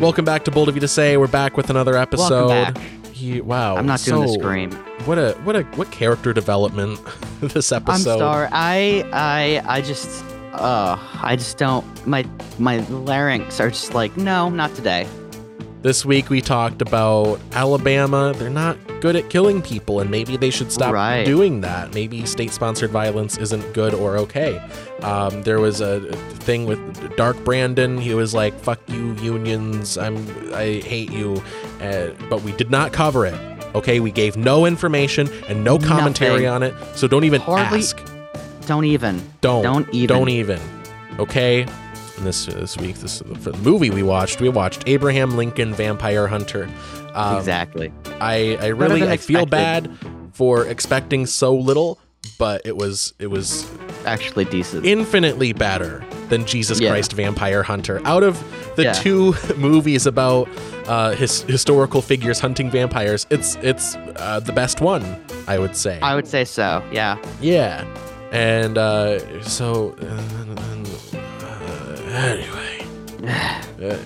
Welcome back to Bold of You to Say. We're back with another episode. Welcome back. He- wow. I'm not doing the scream. What a what a what character development this episode. I'm sorry. I I I just uh I just don't my my larynx are just like no, not today. This week we talked about Alabama. They're not good at killing people, and maybe they should stop Right. doing that. Maybe state-sponsored violence isn't good or okay. Um, there was a thing with Dark Brandon. He was like, "Fuck you, unions. I'm I hate you," uh, but we did not cover it. Okay, we gave no information and no commentary Nothing. on it, so don't even Hardly- ask. Don't even. Don't. Don't even. Don't even. Okay. And this this week, this for the movie we watched, we watched Abraham Lincoln Vampire Hunter. Um, exactly. I I really I feel bad for expecting so little, but it was it was Actually decent. infinitely better than Jesus Yeah. Christ Vampire Hunter. Out of the Yeah. two movies about uh, his historical figures hunting vampires, it's it's uh, the best one, I would say. I would say so. Yeah. Yeah. And uh, so, uh, anyway, uh,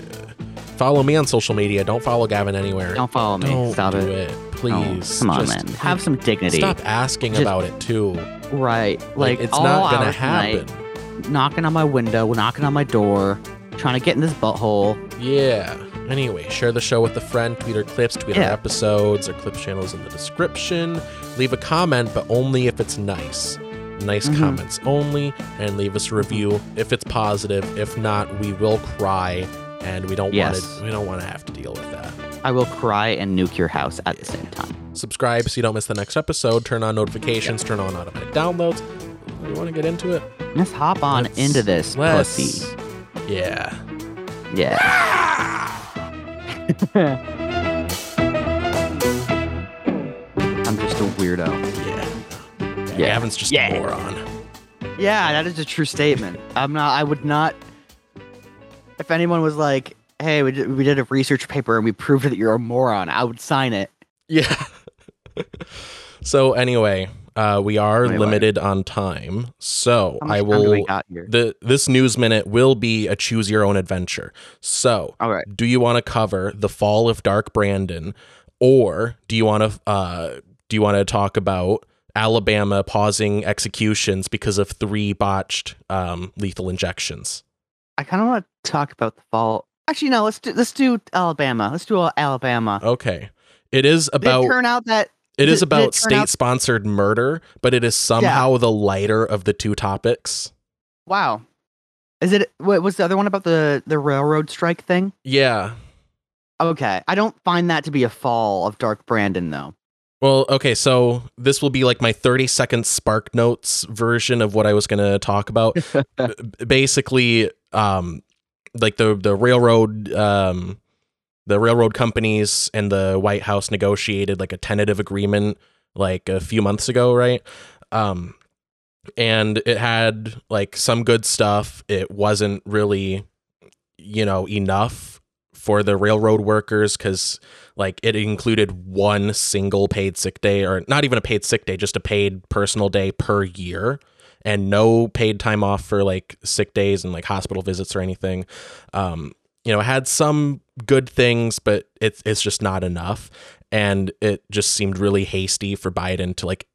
follow me on social media. Don't follow Gavin anywhere. Don't follow me. Don't Stop do it. it. please. Come on, Just man. Have some dignity. Stop asking Just- about it too. Right. Like, Like, it's all not gonna of night, happen. knocking on my window, knocking on my door, trying to get in this butthole. Yeah. Anyway, share the show with a friend, tweet our clips, tweet our episodes. Our clips channel is in the description. Leave a comment, but only if it's nice. Nice Mhm. comments only, and leave us a review if it's positive. If not, we will cry, and we don't Yes. want to. We don't want to have to deal with that. I will cry and nuke your house at the same time. Subscribe so you don't miss the next episode. Turn on notifications. Turn on automatic downloads. You want to get into it? Let's hop on Let's- into this let's- pussy. Yeah. Yeah. I'm just a weirdo. Yeah. Yeah. Yeah. Gavin's just Yeah. a moron. Yeah, that is a true statement. I'm not. I would not. If anyone was like, "Hey, we did, we did a research paper and we proved that you're a moron," I would sign it. Yeah. so anyway, uh, we are Anyway. limited on time, so I time do we will. The this news minute will be a choose your own adventure. So, All right. do you want to cover the fall of Dark Brandon, or do you want to uh, do you want to talk about Alabama pausing executions because of three botched um, lethal injections? I kind of want to talk about the fall. Actually, no. Let's do let's do Alabama. Let's do Alabama. Okay, it is Did about it turn out that it is did it about out- state-sponsored murder, but it is somehow the lighter of the two topics. wow? Is it? What was the other one about the the railroad strike thing? Yeah. Okay, I don't find that to be a fall of Dark Brandon though. Well, okay, so this will be like my 30 second Spark Notes version of what I was going to talk about. Basically, um like the the railroad um the railroad companies and the White House negotiated like a tentative agreement like a few months ago, right? Um and it had like some good stuff. It wasn't really you know enough for the railroad workers cuz like it included one single paid sick day or not even a paid sick day, just a paid personal day per year and no paid time off for like sick days and like hospital visits or anything. Um, you know, it had some good things, but it's it's just not enough. And it just seemed really hasty for Biden to like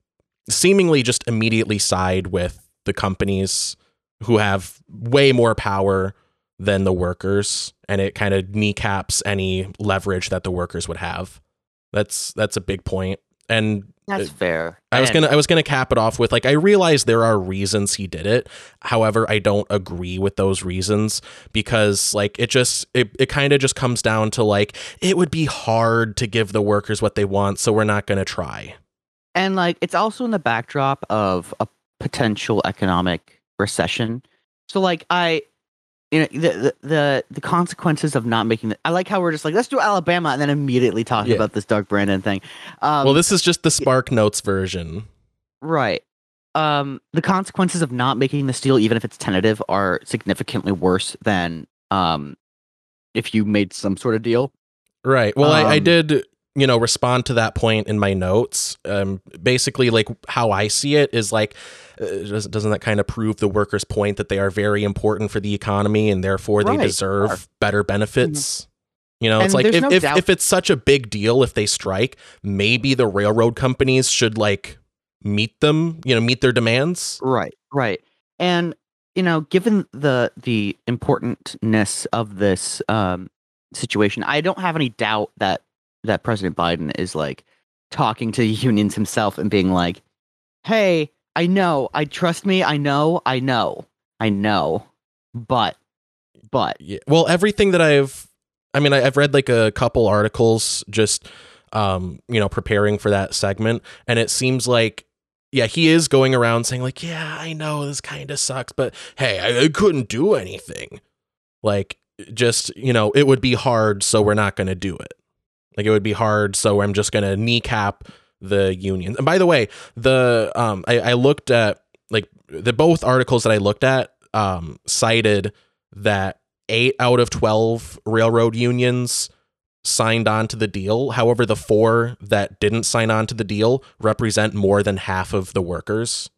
seemingly just immediately side with the companies who have way more power than the workers and it kind of kneecaps any leverage that the workers would have. That's that's a big point. And That's fair. I was gonna I was gonna cap it off with like I realize there are reasons he did it. However, I don't agree with those reasons because like it just it, it kind of just comes down to like it would be hard to give the workers what they want, so we're not gonna try. and like it's also in the backdrop of a potential economic recession. So like I you know the the the, the consequences of not making the, I like how we're just like let's do Alabama and then immediately talking Yeah. about this Dark Brandon thing. Um, well, this is just the Spark Notes version. right. Um the consequences of not making this deal even if it's tentative are significantly worse than um if you made some sort of deal. Right. Well, I, I Um, did, you know, respond to that point in my notes. Um, basically, like how I see it is like, doesn't, doesn't that kind of prove the workers' point that they are very important for the economy and therefore they Right, deserve better benefits? You know, it's like if, no if, if it's such a big deal if they strike, maybe the railroad companies should like meet them, you know, meet their demands. Right, right. And you know, given the the importantness of this um situation, I don't have any doubt that that President Biden is like talking to the unions himself and being like, "Hey, I know, I trust me, I know, I know, I know, but, but, Yeah. Well, everything that I've, I mean, I, I've read like a couple articles just, um, you know, preparing for that segment, and it seems like, yeah, he is going around saying like, yeah, I know this kind of sucks, but hey, I, I couldn't do anything. Like, just you know, it would be hard, so we're not going to do it. Like, it would be hard, so I'm just going to kneecap the unions. And by the way, the um, I, I looked at like the both articles that I looked at um cited that eight out of 12 railroad unions signed on to the deal. However, the four that didn't sign on to the deal represent more than half of the workers.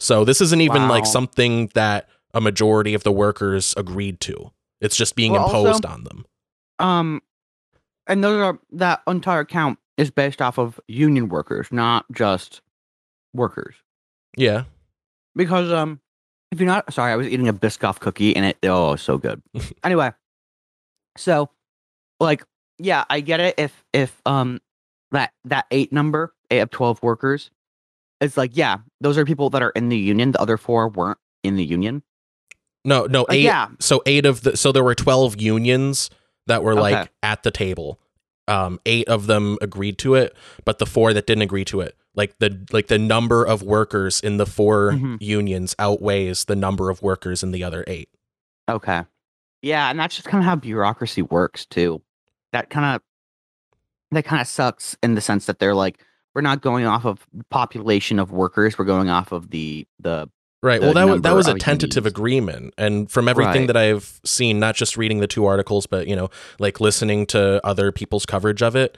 So this isn't even like something that a majority of the workers agreed to. It's just being Well, also- imposed on them. um, and those are that entire count is based off of union workers, not just workers. Yeah. because um if you're not sorry i was eating a biscoff cookie and it oh it so good anyway so like yeah i get it if if um that that eight number eight of 12 workers it's like yeah those are people that are in the union the other four weren't in the union No, no, eight. yeah So eight of the so there were 12 unions that were like Okay. at the table. Um, eight of them agreed to it, but the four that didn't agree to it, like the like the number of workers in the 4 Mhm. unions outweighs the number of workers in the other eight. okay yeah and that's just kind of how bureaucracy works too that kind of that kind of sucks in the sense that they're like we're not going off of population of workers we're going off of the the Right. well, that was that was a tentative agreement, and from everything Right. that I've seen, not just reading the two articles, but you know, like listening to other people's coverage of it,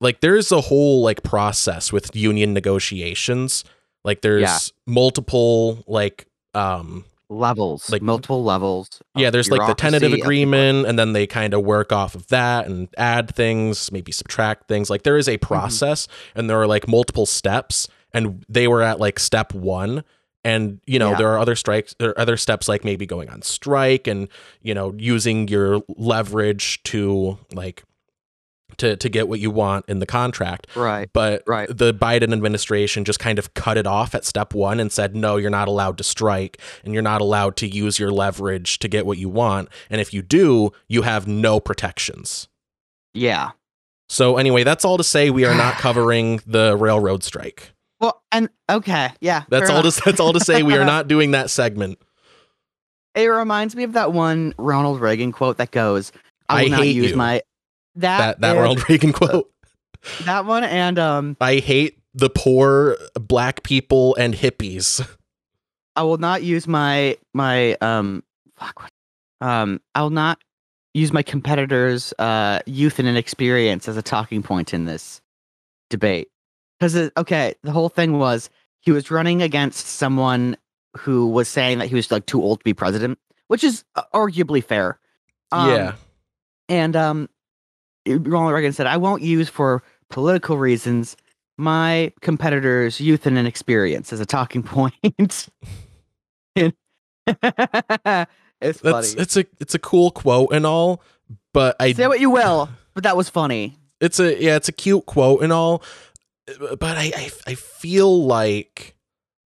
like there's a whole like process with union negotiations. Like there's Yeah. multiple like um levels Like- multiple levels yeah, there's like the tentative agreement, and then they kind of work off of that and add things, maybe subtract things. Like there is a Mm-hmm. process, and there are like multiple steps, and they were at like step one. And you know Yeah. there are other strikes, there are other steps like maybe going on strike, and you know using your leverage to like to to get what you want in the contract. right But Right. the Biden administration just kind of cut it off at step one and said, no, you're not allowed to strike and you're not allowed to use your leverage to get what you want. And if you do, you have no protections. yeah So, anyway, that's all to say we are not covering the railroad strike. Well and okay yeah That's all enough. to, that's all to say we are not doing that segment. it reminds me of that one ronald reagan quote that goes i I will not hate use you." my that That that and- Ronald Reagan quote. that one and um I hate the poor black people and hippies. i will not use my my um fuck um i will not use my competitors uh youth and inexperience as a talking point in this debate because okay the whole thing was he was running against someone who was saying that he was like too old to be president which is uh, arguably fair Um, yeah. and um ronald reagan said i won't use for political reasons my competitors youth and inexperience as a talking point point. it's That's funny it's a it's a cool quote and all, but I say what you will but that was funny it's a yeah, it's a cute quote and all, but I I, I feel like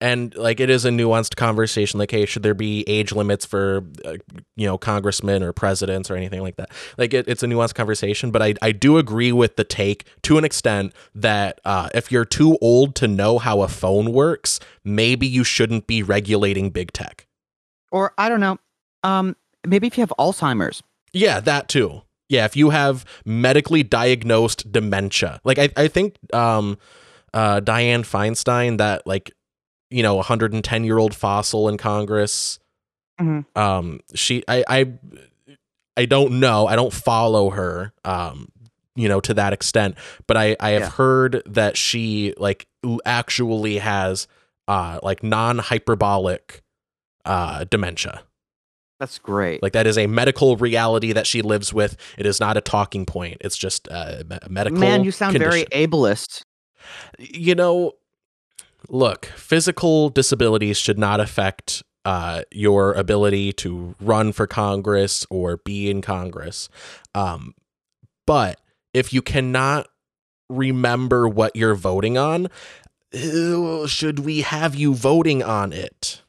and like it is a nuanced conversation like hey should there be age limits for uh, you know congressmen or presidents or anything like that? Like it, it's a nuanced conversation but I, I do agree with the take to an extent that uh, if you're too old to know how a phone works maybe you shouldn't be regulating big tech. Or i don't know um maybe if you have alzheimer's. Yeah, that too. Yeah, if you have medically diagnosed dementia. Like I, I think um uh Dianne Feinstein, that like, you know, 110 year old fossil in Congress. Mhm. Um she I I I don't know. I don't follow her um you know to that extent, but I I have Yeah. heard that she like actually has uh like non-hyperbolic uh dementia. That's great. Like that is a medical reality that she lives with. It is not a talking point. It's just a medical. Man, you sound very ableist. You know, look, physical disabilities should not affect uh, your ability to run for Congress or be in Congress. Um, but if you cannot remember what you're voting on, uh, should we have you voting on it?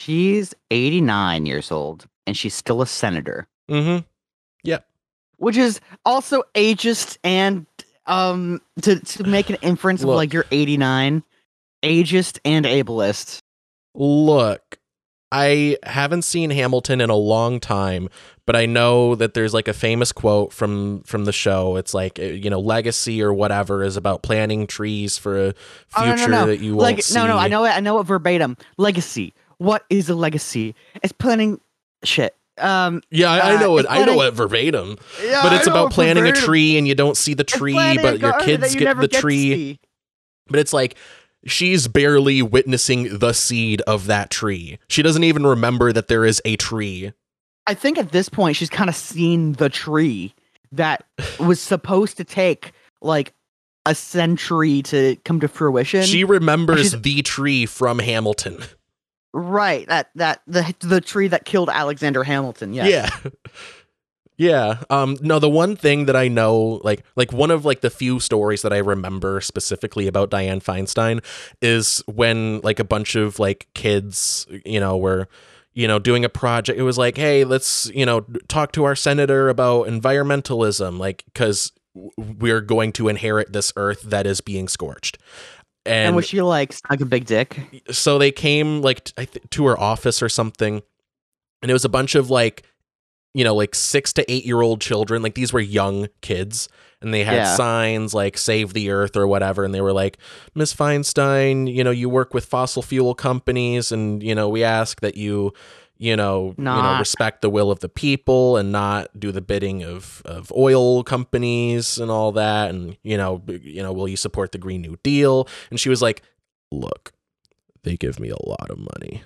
She's 89 years old and she's still a senator, Mm-hmm. which is also ageist and um to to make an inference of like you're 89, ageist and ableist. Look, I haven't seen Hamilton in a long time, but I know that there's like a famous quote from from the show. It's like uh, you know, legacy or whatever is about planting trees for a Oh, no, no, future no. that you won't Like see. no, no, I know it. I know it verbatim. Legacy. What is a legacy? It's planning shit. Um, Yeah, I, I Uh, know it. it's I know it verbatim. yeah, but it's about it planting a tree and you don't see the tree, but your kids you get the to tree. But it's like she's barely witnessing the seed of that tree. She doesn't even remember that there is a tree. I think at this point she's kind of seen the tree that was supposed to take like a century to come to fruition. She remembers the tree from Hamilton. right, that that the the tree that killed Alexander Hamilton. Yes. Yeah. Yeah. Um no the one thing that I know like like one of like the few stories that I remember specifically about Dianne Feinstein is when like a bunch of like kids, you know, were you know doing a project it was like, "Hey, let's, you know, talk to our senator about environmentalism like cuz we're going to inherit this earth that is being scorched." And, And, was she like stuck a big dick? so they came like t- I th- to her office or something. And it was a bunch of like you know like six to eight year old children. Like these were young kids. And they had Yeah. signs like save the earth or whatever. And they were like miss feinstein you know you work with fossil fuel companies. And you know we ask that you you know you know respect the will of the people and not do the bidding of of oil companies and all that and you know you know will you support the green new deal and she was like look they give me a lot of money.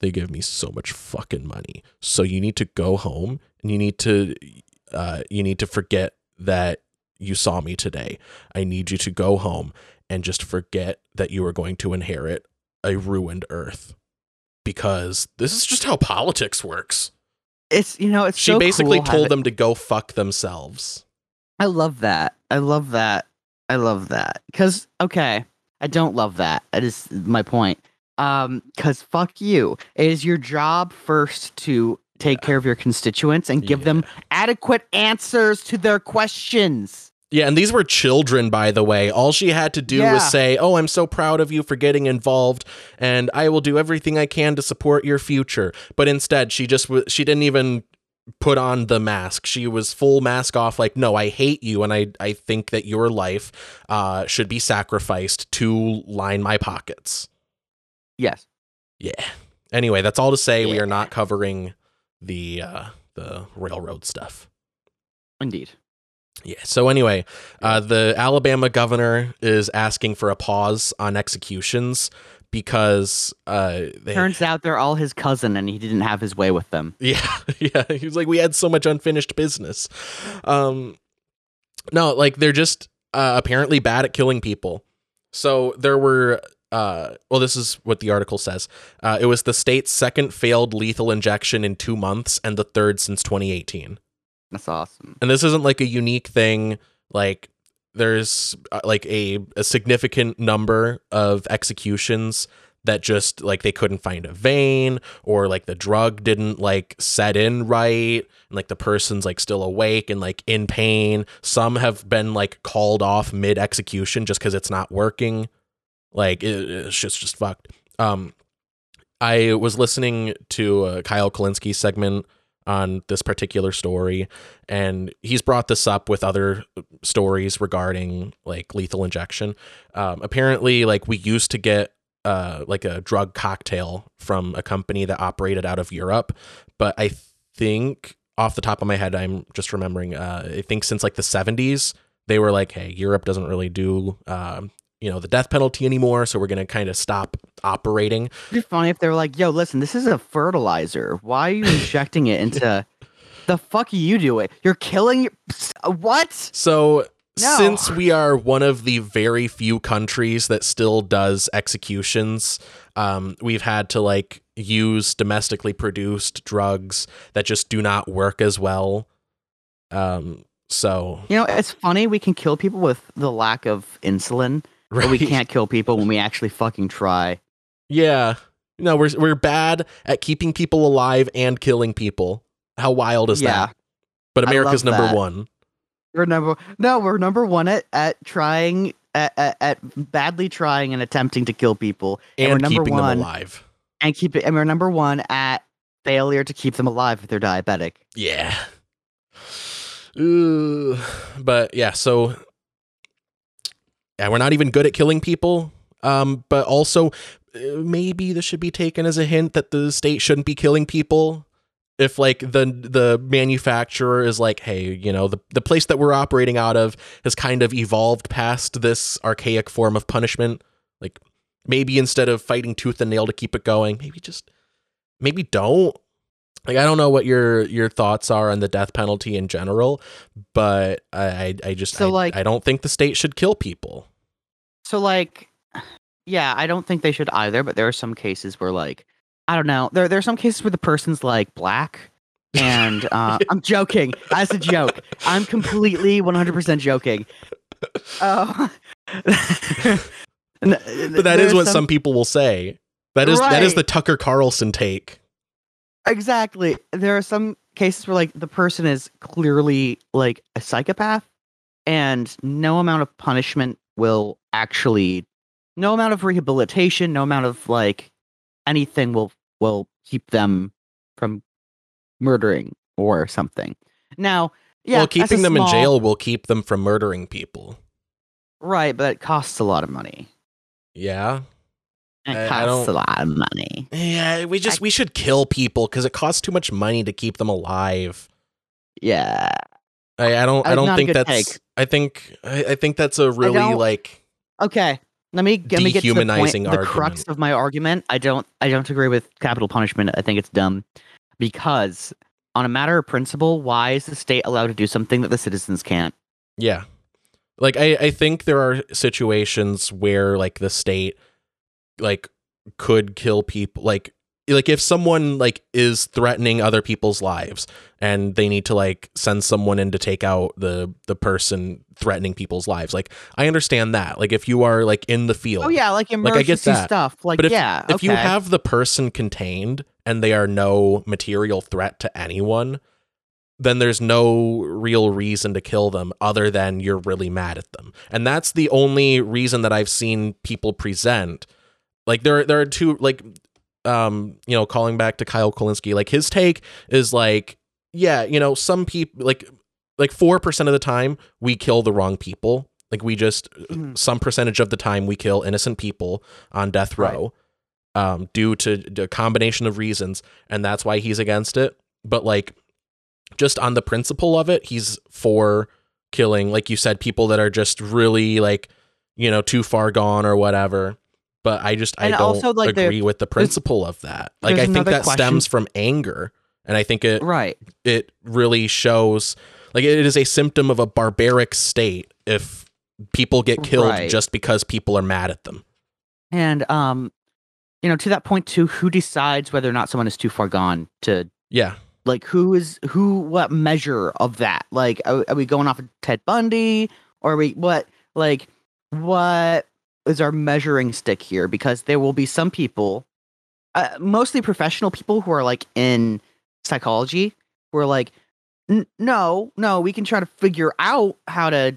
They give me so much fucking money. So you need to go home and you need to uh you need to forget that you saw me today. I need you to go home and just forget that you are going to inherit a ruined earth. Because this is just how politics works. It's you know it's She so basically cool told having- them to go fuck themselves. I love that. I love that. I love that. Cause okay, I don't love that. That is my point. Um, cause fuck you. It is your job first to take care of your constituents and give them adequate answers to their questions. Yeah, and these were children, by the way. All she had to do Yeah. was say, Oh, I'm so proud of you for getting involved, and I will do everything I can to support your future. But instead, she just, w- she didn't even put on the mask. She was full mask off, like, No, I hate you, and I, I think that your life uh, should be sacrificed to line my pockets. Yes. Yeah. Anyway, that's all to say we are not covering the uh, the railroad stuff. Indeed. Yeah. So anyway, uh, the Alabama governor is asking for a pause on executions because uh, they, Turns out they're all his cousin and he didn't have his way with them. yeah, yeah. He was like, we had so much unfinished business. Um, no, like they're just uh, apparently bad at killing people. So there were. Uh, well, this is what the article says. Uh, it was the state's second failed lethal injection in two months and the third since 2018. That's awesome. and this isn't like a unique thing like there's uh, like a, a significant number of executions that just like they couldn't find a vein or like the drug didn't like set in right and like the person's like still awake and like in pain. Some have been like called off mid execution just because it's not working. Like it, it's just just fucked. Um i was listening to uh, kyle Kulinski's segment on this particular story and he's brought this up with other stories regarding like lethal injection. Um, apparently like we used to get uh, like a drug cocktail from a company that operated out of europe but i think off the top of my head i'm just remembering uh, i think since like the 70s they were like hey europe doesn't really do um, you know the death penalty anymore, so we're going to kind of stop operating. It'd be funny if they were like, "Yo, listen, this is a fertilizer. Why are you injecting it into the fuck are you doing? You're killing your what?" So No. since we are one of the very few countries that still does executions, um, we've had to like use domestically produced drugs that just do not work as well. Um, so You know, it's funny we can kill people with the lack of insulin, but we can't kill people when we actually fucking try. Yeah. No, we're we're bad at keeping people alive and killing people. How wild is Yeah. that? But America's number that. one. We're number no, we're number one at at trying at, at, at badly trying and attempting to kill people, and, And, we're number keeping one them alive. and keep it. And we're number one at failure to keep them alive if they're diabetic. Yeah. Ooh. But yeah, so yeah, we're not even good at killing people. Um, but also uh, maybe this should be taken as a hint that the state shouldn't be killing people. If like the the manufacturer is like, hey, you know, the, the place that we're operating out of has kind of evolved past this archaic form of punishment. Like maybe instead of fighting tooth and nail to keep it going, maybe just maybe don't like I don't know what your your thoughts are on the death penalty in general, but I I, just So, I, like- I don't think the state should kill people. So like, yeah, I don't think they should either. But there are some cases where like, I don't know. There there are some cases where the person's like black. And uh, I'm joking. That's a joke. I'm completely 100% joking. Oh, But that is what some, people will say. That is that is the Tucker Carlson take. Exactly. There are some cases where like the person is clearly like a psychopath, and no amount of punishment will actually, no amount of rehabilitation, no amount of like anything will will keep them from murdering or something. Now, yeah, well, keeping them in jail will keep them from murdering people. right? But it costs a lot of money. Yeah. It I- I costs a lot of money. Yeah, we just we should kill people because it costs too much money to keep them alive. Yeah. I, I don't I don't think that's take. I think I, I think that's a really like Okay. Let me let me get to the point. The crux of my argument. I don't I don't agree with capital punishment. I think it's dumb because on a matter of principle, why is the state allowed to do something that the citizens can't? Yeah. Like I, I think there are situations where like the state like could kill people like like if someone like is threatening other people's lives and they need to like send someone in to take out the the person threatening people's lives like i understand that like if you are like in the field Oh yeah, like I emergency get that. stuff. Like but if, yeah, if you have the person contained and they are no material threat to anyone, then there's no real reason to kill them other than you're really mad at them. And that's the only reason that I've seen people present. Like there there are two like um you know calling back to Kyle Kulinski, like his take is like yeah, you know, some people like like 4% of the time we kill the wrong people. Like we just Mhm. some percentage of the time we kill innocent people on death Right. row um due to to a combination of reasons and that's why he's against it. But like just on the principle of it, he's for killing like you said people that are just really like you know too far gone or whatever. But I just I And don't also, like, agree with the principle of that. Like I think that question- stems from anger and I think it right. it really shows like it is a symptom of a barbaric state if people get killed Right. just because people are mad at them. And um, you know, to that point too, who decides whether or not someone is too far gone to Yeah. like who is who what measure of that like are, are we going off of ted bundy or are we what like what is our measuring stick here because there will be some people uh, mostly professional people who are like in psychology who are like "N- no no we can try to figure out how to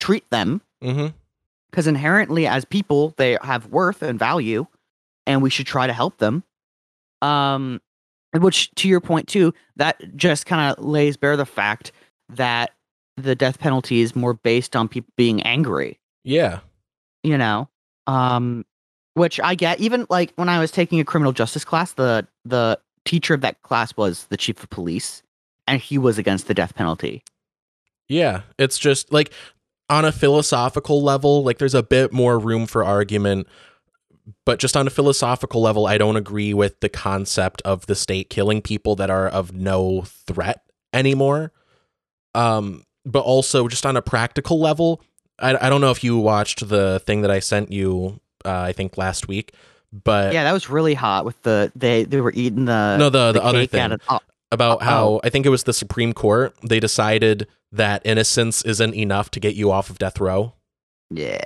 treat them Mm-hmm. because inherently as people they have worth and value and we should try to help them um which to your point too that just kind of lays bare the fact that the death penalty is more based on people being angry Yeah. You know um which i get even like when i was taking a criminal justice class the the teacher of that class was the chief of police and he was against the death penalty Yeah. It's just like on a philosophical level, like there's a bit more room for argument. But just on a philosophical level, I don't agree with the concept of the state killing people that are of no threat anymore. Um, but also just on a practical level, I, I don't know if you watched the thing that I sent you, uh, I think last week, but Yeah, that was really hot with the they they were eating the no, the the, other thing of- oh, about Uh, how oh. I think it was the Supreme Court. They decided that innocence isn't enough to get you off of death row. yeah.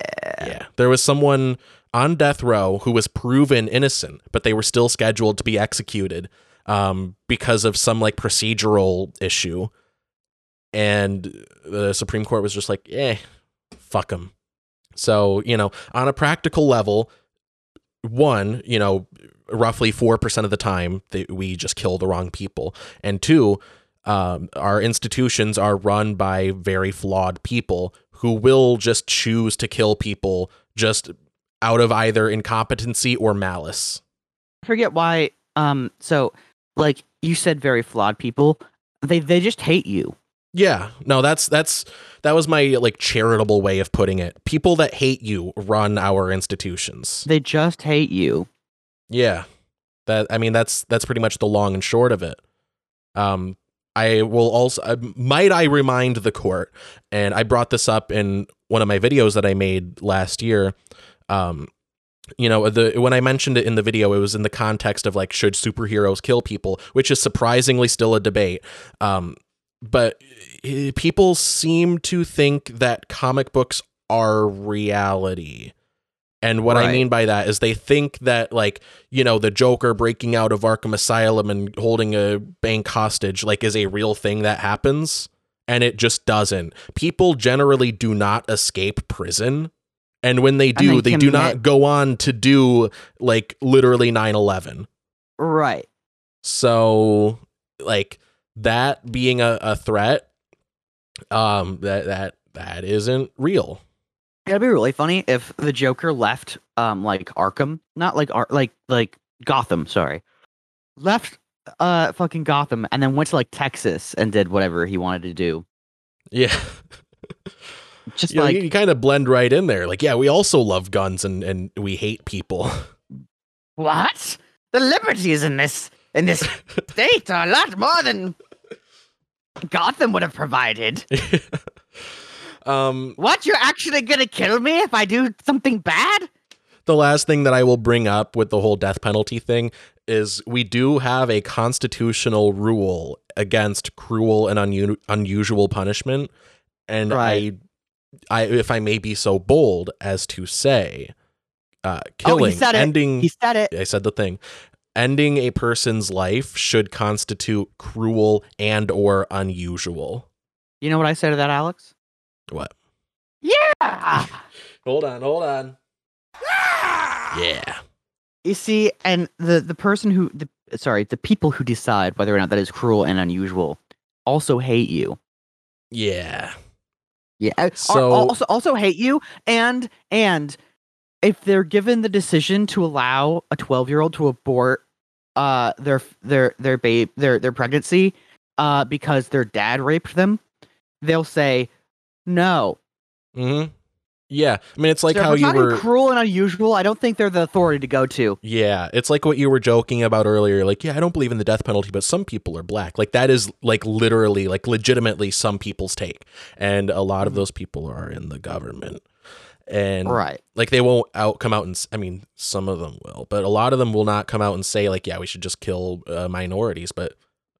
Yeah. There was someone on death row who was proven innocent, but they were still scheduled to be executed um, because of some like procedural issue. And the Supreme Court was just like, eh, fuck them. So, you know, on a practical level, one, you know, roughly 4% of the time that we just kill the wrong people. And two, um, our institutions are run by very flawed people who will just choose to kill people just out of either incompetency or malice. I forget why. Um. So, like you said, very flawed people. They they just hate you. Yeah, no, that's that's that was my like charitable way of putting it. People that hate you run our institutions. They just hate you. Yeah. That I mean that's that's pretty much the long and short of it. Um I will also uh, might I remind the court and I brought this up in one of my videos that I made last year. Um you know, the when I mentioned it in the video it was in the context of like should superheroes kill people, which is surprisingly still a debate. Um but eh, people seem to think that comic books are reality. And what I mean by that is they think that like, you know, the Joker breaking out of Arkham Asylum and holding a bank hostage like is a real thing that happens and it just doesn't. People generally do not escape prison. And when they do, they they do not go on to do like literally 9/11. Right. So like that being a, a threat um that that that isn't real. It'd be really funny if the Joker left, um, like Arkham, not like Ar- like like Gotham. Sorry, left, uh, fucking Gotham, and then went to like Texas and did whatever he wanted to do. Yeah. Just you, know, like you, you kind of blend right in there. Like, yeah, we also love guns and and we hate people. what? The liberties in this in this state a lot more than Gotham would have provided. um What? You're actually gonna kill me if I do something bad? the last thing that I will bring up with the whole death penalty thing is we do have a constitutional rule against cruel and unu- unusual punishment and Right. I I if I may be so bold as to say uh killing said it. ending He said it. I said the thing. Ending a person's life should constitute cruel and or unusual. You know what I say to that, Alex? What? Yeah. Hold on, hold on. Yeah. You see, and the the person who the sorry, the people who decide whether or not that is cruel and unusual also hate you. Yeah. Yeah. uh, So- also also hate you and and if they're given the decision to allow a 12-year-old to abort uh their their their babe their their pregnancy uh because their dad raped them, they'll say no. hmm Yeah. I mean, it's like So how you were. cruel and unusual. I don't think they're the authority to go to. Yeah, it's like what you were joking about earlier. Like, yeah, I don't believe in the death penalty, but some people are black. Like that is like literally, like legitimately, some people's take, and a lot of Mhm. those people are in the government, and Right. like they won't out come out and. i mean, some of them will, but a lot of them will not come out and say like, yeah, we should just kill uh, minorities. But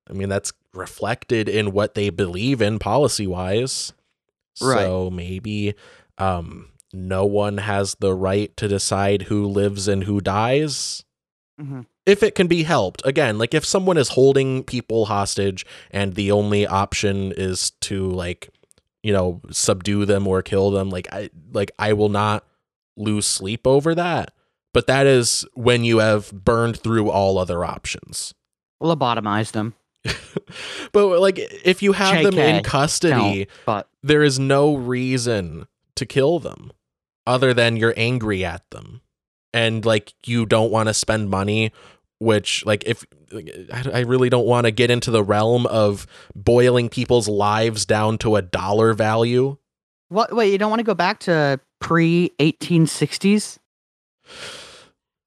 I mean, that's reflected in what they believe in policy wise. Right. So maybe um, no one has the right to decide who lives and who dies Mhm. if it can be helped again like if someone is holding people hostage and the only option is to like you know subdue them or kill them like i like i will not lose sleep over that. But that is when you have burned through all other options. Lobotomize them. but like if you have them in custody but there is no reason to kill them other than you're angry at them. And like you don't want to spend money which like if I I really don't want to get into the realm of boiling people's lives down to a dollar value What? Wait, you don't want to go back to pre 1860s?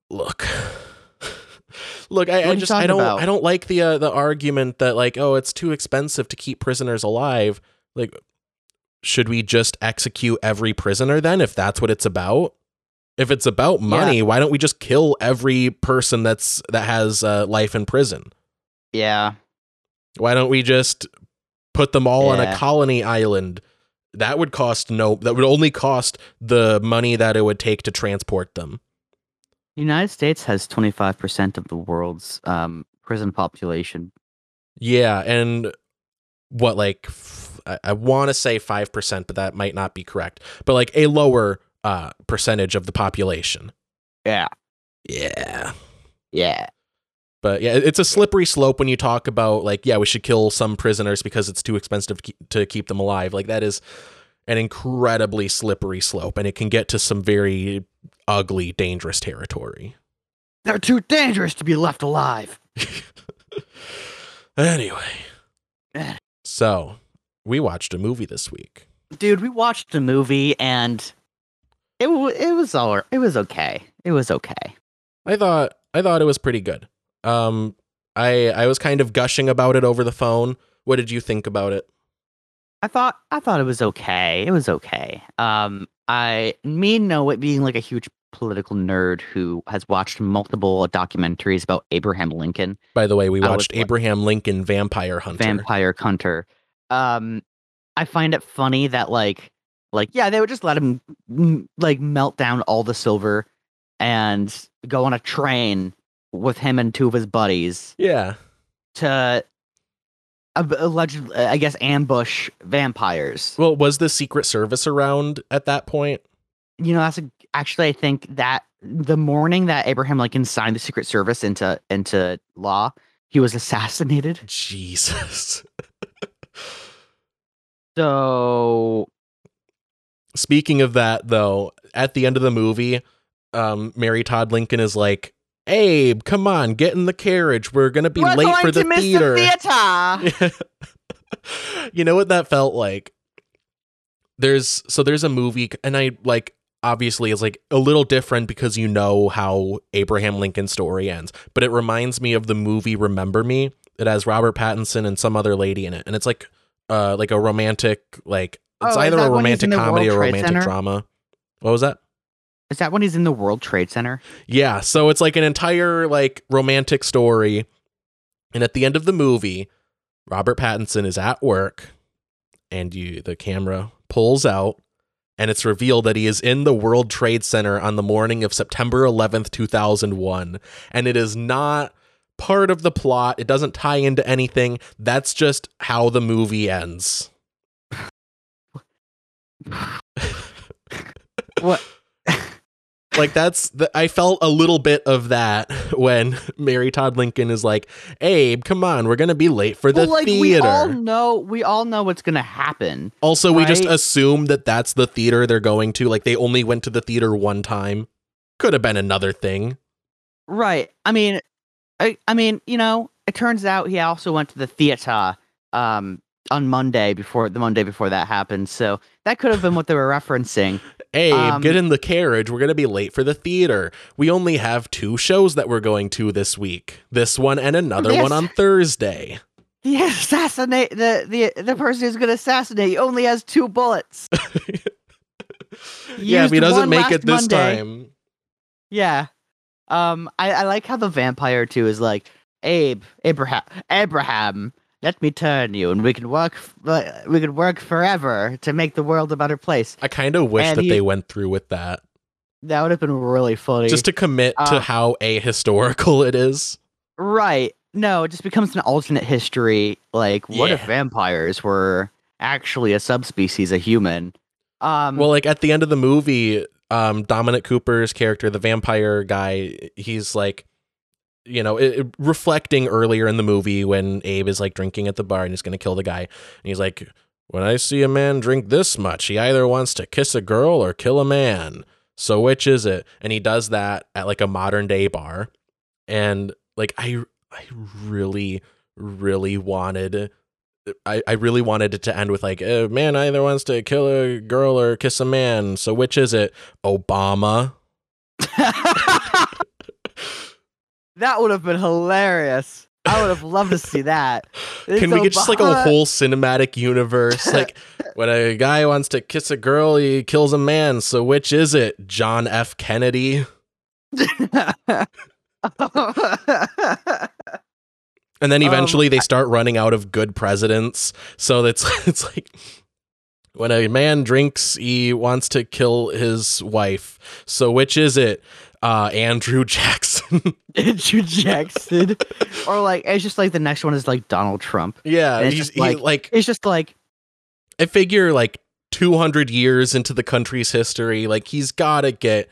Look. Look, I, I just I don't about? I don't like the uh, the argument that like oh it's too expensive to keep prisoners alive. Like should we just execute every prisoner then if that's what it's about? If it's about money, why don't we just kill every person that's that has uh, life in prison? Yeah. Why don't we just put them all on a colony island? That would cost no that would only cost the money that it would take to transport them. The United States has 25% of the world's um, prison population. Yeah, and what like f- I, I want to say 5%, but that might not be correct. But like a lower uh percentage of the population. Yeah. Yeah. Yeah. But yeah, it's a slippery slope when you talk about like yeah, we should kill some prisoners because it's too expensive to keep, them alive. Like that is an incredibly slippery slope and it can get to some very ugly, dangerous territory. They're too dangerous to be left alive. Anyway, Eh. so we watched a movie this week. Dude, we watched a movie and it it was all it was okay. It was okay. I thought I thought it was pretty good. Um, I I was kind of gushing about it over the phone. What did you think about it? I thought I thought it was okay. It was okay. Um, I me know it being like a huge political nerd who has watched multiple documentaries about Abraham Lincoln, By the way, we I was watched Abraham Lincoln Vampire Hunter. vampire hunter. Um, I find it funny that like like yeah, they would just let him like melt down all the silver and go on a train with him and two of his buddies Yeah. to uh, alleged, I guess, ambush vampires. Well, was the Secret Service around at that point? you know that's a, actually i think that the morning that abraham lincoln signed the secret service into into law he was assassinated Jesus. so Speaking of that, though, at the end of the movie, um, Mary Todd Lincoln is like, "Abe, come on, get in the carriage. We're gonna be we're late going for the to miss theater." the theater you know what that felt like? There's so there's a movie, and I like obviously it's like a little different because you know how Abraham Lincoln's story ends, but it reminds me of the movie Remember Me. It has Robert Pattinson and some other lady in it, and it's like uh like a romantic like it's Oh, either a romantic comedy or romantic Center? drama. What was that? is that when he's in the world trade center Yeah, so it's like an entire like romantic story. And at the end of the movie, Robert Pattinson is at work and you the camera pulls out and it's revealed that he is in the World Trade Center on the morning of September 11th, 2001, and it is not part of the plot. It doesn't tie into anything. That's just how the movie ends. What like that's the, I felt a little bit of that when Mary Todd Lincoln is like, "Abe, come on, we're gonna be late for the well, like theater." we all know we all know what's gonna happen also, we just assume that that's the theater they're going to. Like they only went to the theater one time. Could have been another thing. right i mean i i mean you know it turns out he also went to the theater um on monday before the monday before that happened so that could have been what they were referencing Abe, Um, get in the carriage. We're gonna be late for the theater. We only have two shows that we're going to this week. This one and another Yes. one on Thursday. The assassinate the the the person who's gonna assassinate you only has two bullets. yeah, if he doesn't make it this Monday. time. Yeah. Um I, I like how the vampire too is like, Abe, Abraham Abraham, let me turn you and we can work f- we can work forever to make the world a better place. I kind of wish And that he- they went through with that. That would have been really funny. just to commit to Uh, how ahistorical it is. right. No, it just becomes an alternate history. Like, what if vampires were actually a subspecies of human? Um Well, like at the end of the movie, um, Dominic Cooper's character, the vampire guy, he's like, you know, it, reflecting earlier in the movie when Abe is like drinking at the bar and he's gonna kill the guy, and he's like, "When I see a man drink this much, he either wants to kiss a girl or kill a man. So which is it?" And he does that at like a modern day bar, and like I, I really, really wanted I, I really wanted it to end with like a man either wants to kill a girl or kiss a man. So which is it? Obama. that would have been hilarious. I would have loved to see that. It's Can we get just like a whole cinematic universe? Like when a guy wants to kiss a girl, he kills a man. So which is it? John F. Kennedy. And then Um, eventually they start running out of good presidents. So it's it's like when a man drinks, he wants to kill his wife. So which is it? Uh, Andrew Jackson. Andrew Jackson, or like it's just like the next one is like Donald Trump. yeah, And it's he's just he, like- like It's just like I figure like 200 years into the country's history, like he's got to get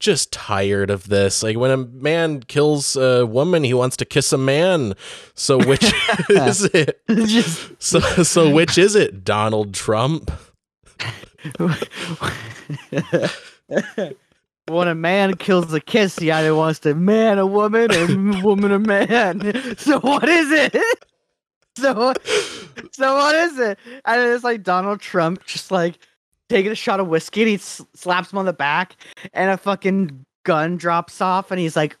just tired of this. Like when a man kills a woman, he wants to kiss a man. So which is it? just So so which is it? Donald Trump? when a man kills a kiss, he either wants to man a woman or woman a man. So what is it? So so what is it? And it's like Donald Trump just like taking a shot of whiskey and he slaps him on the back and a fucking gun drops off and he's like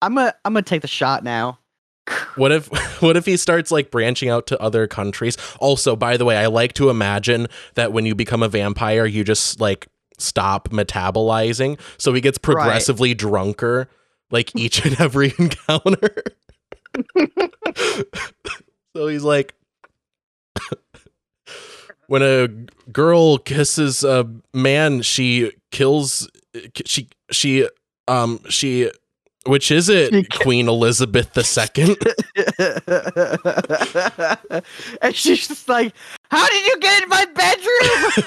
I'm gonna I'm gonna take the shot now. What if what if he starts like branching out to other countries? Also, by the way, I like to imagine that when you become a vampire, you just like stop metabolizing. So he gets progressively drunker like each and every encounter. so he's like when a girl kisses a man, she kills she she um she which is it, Queen Elizabeth II? and she's just like, How did you get in my bedroom?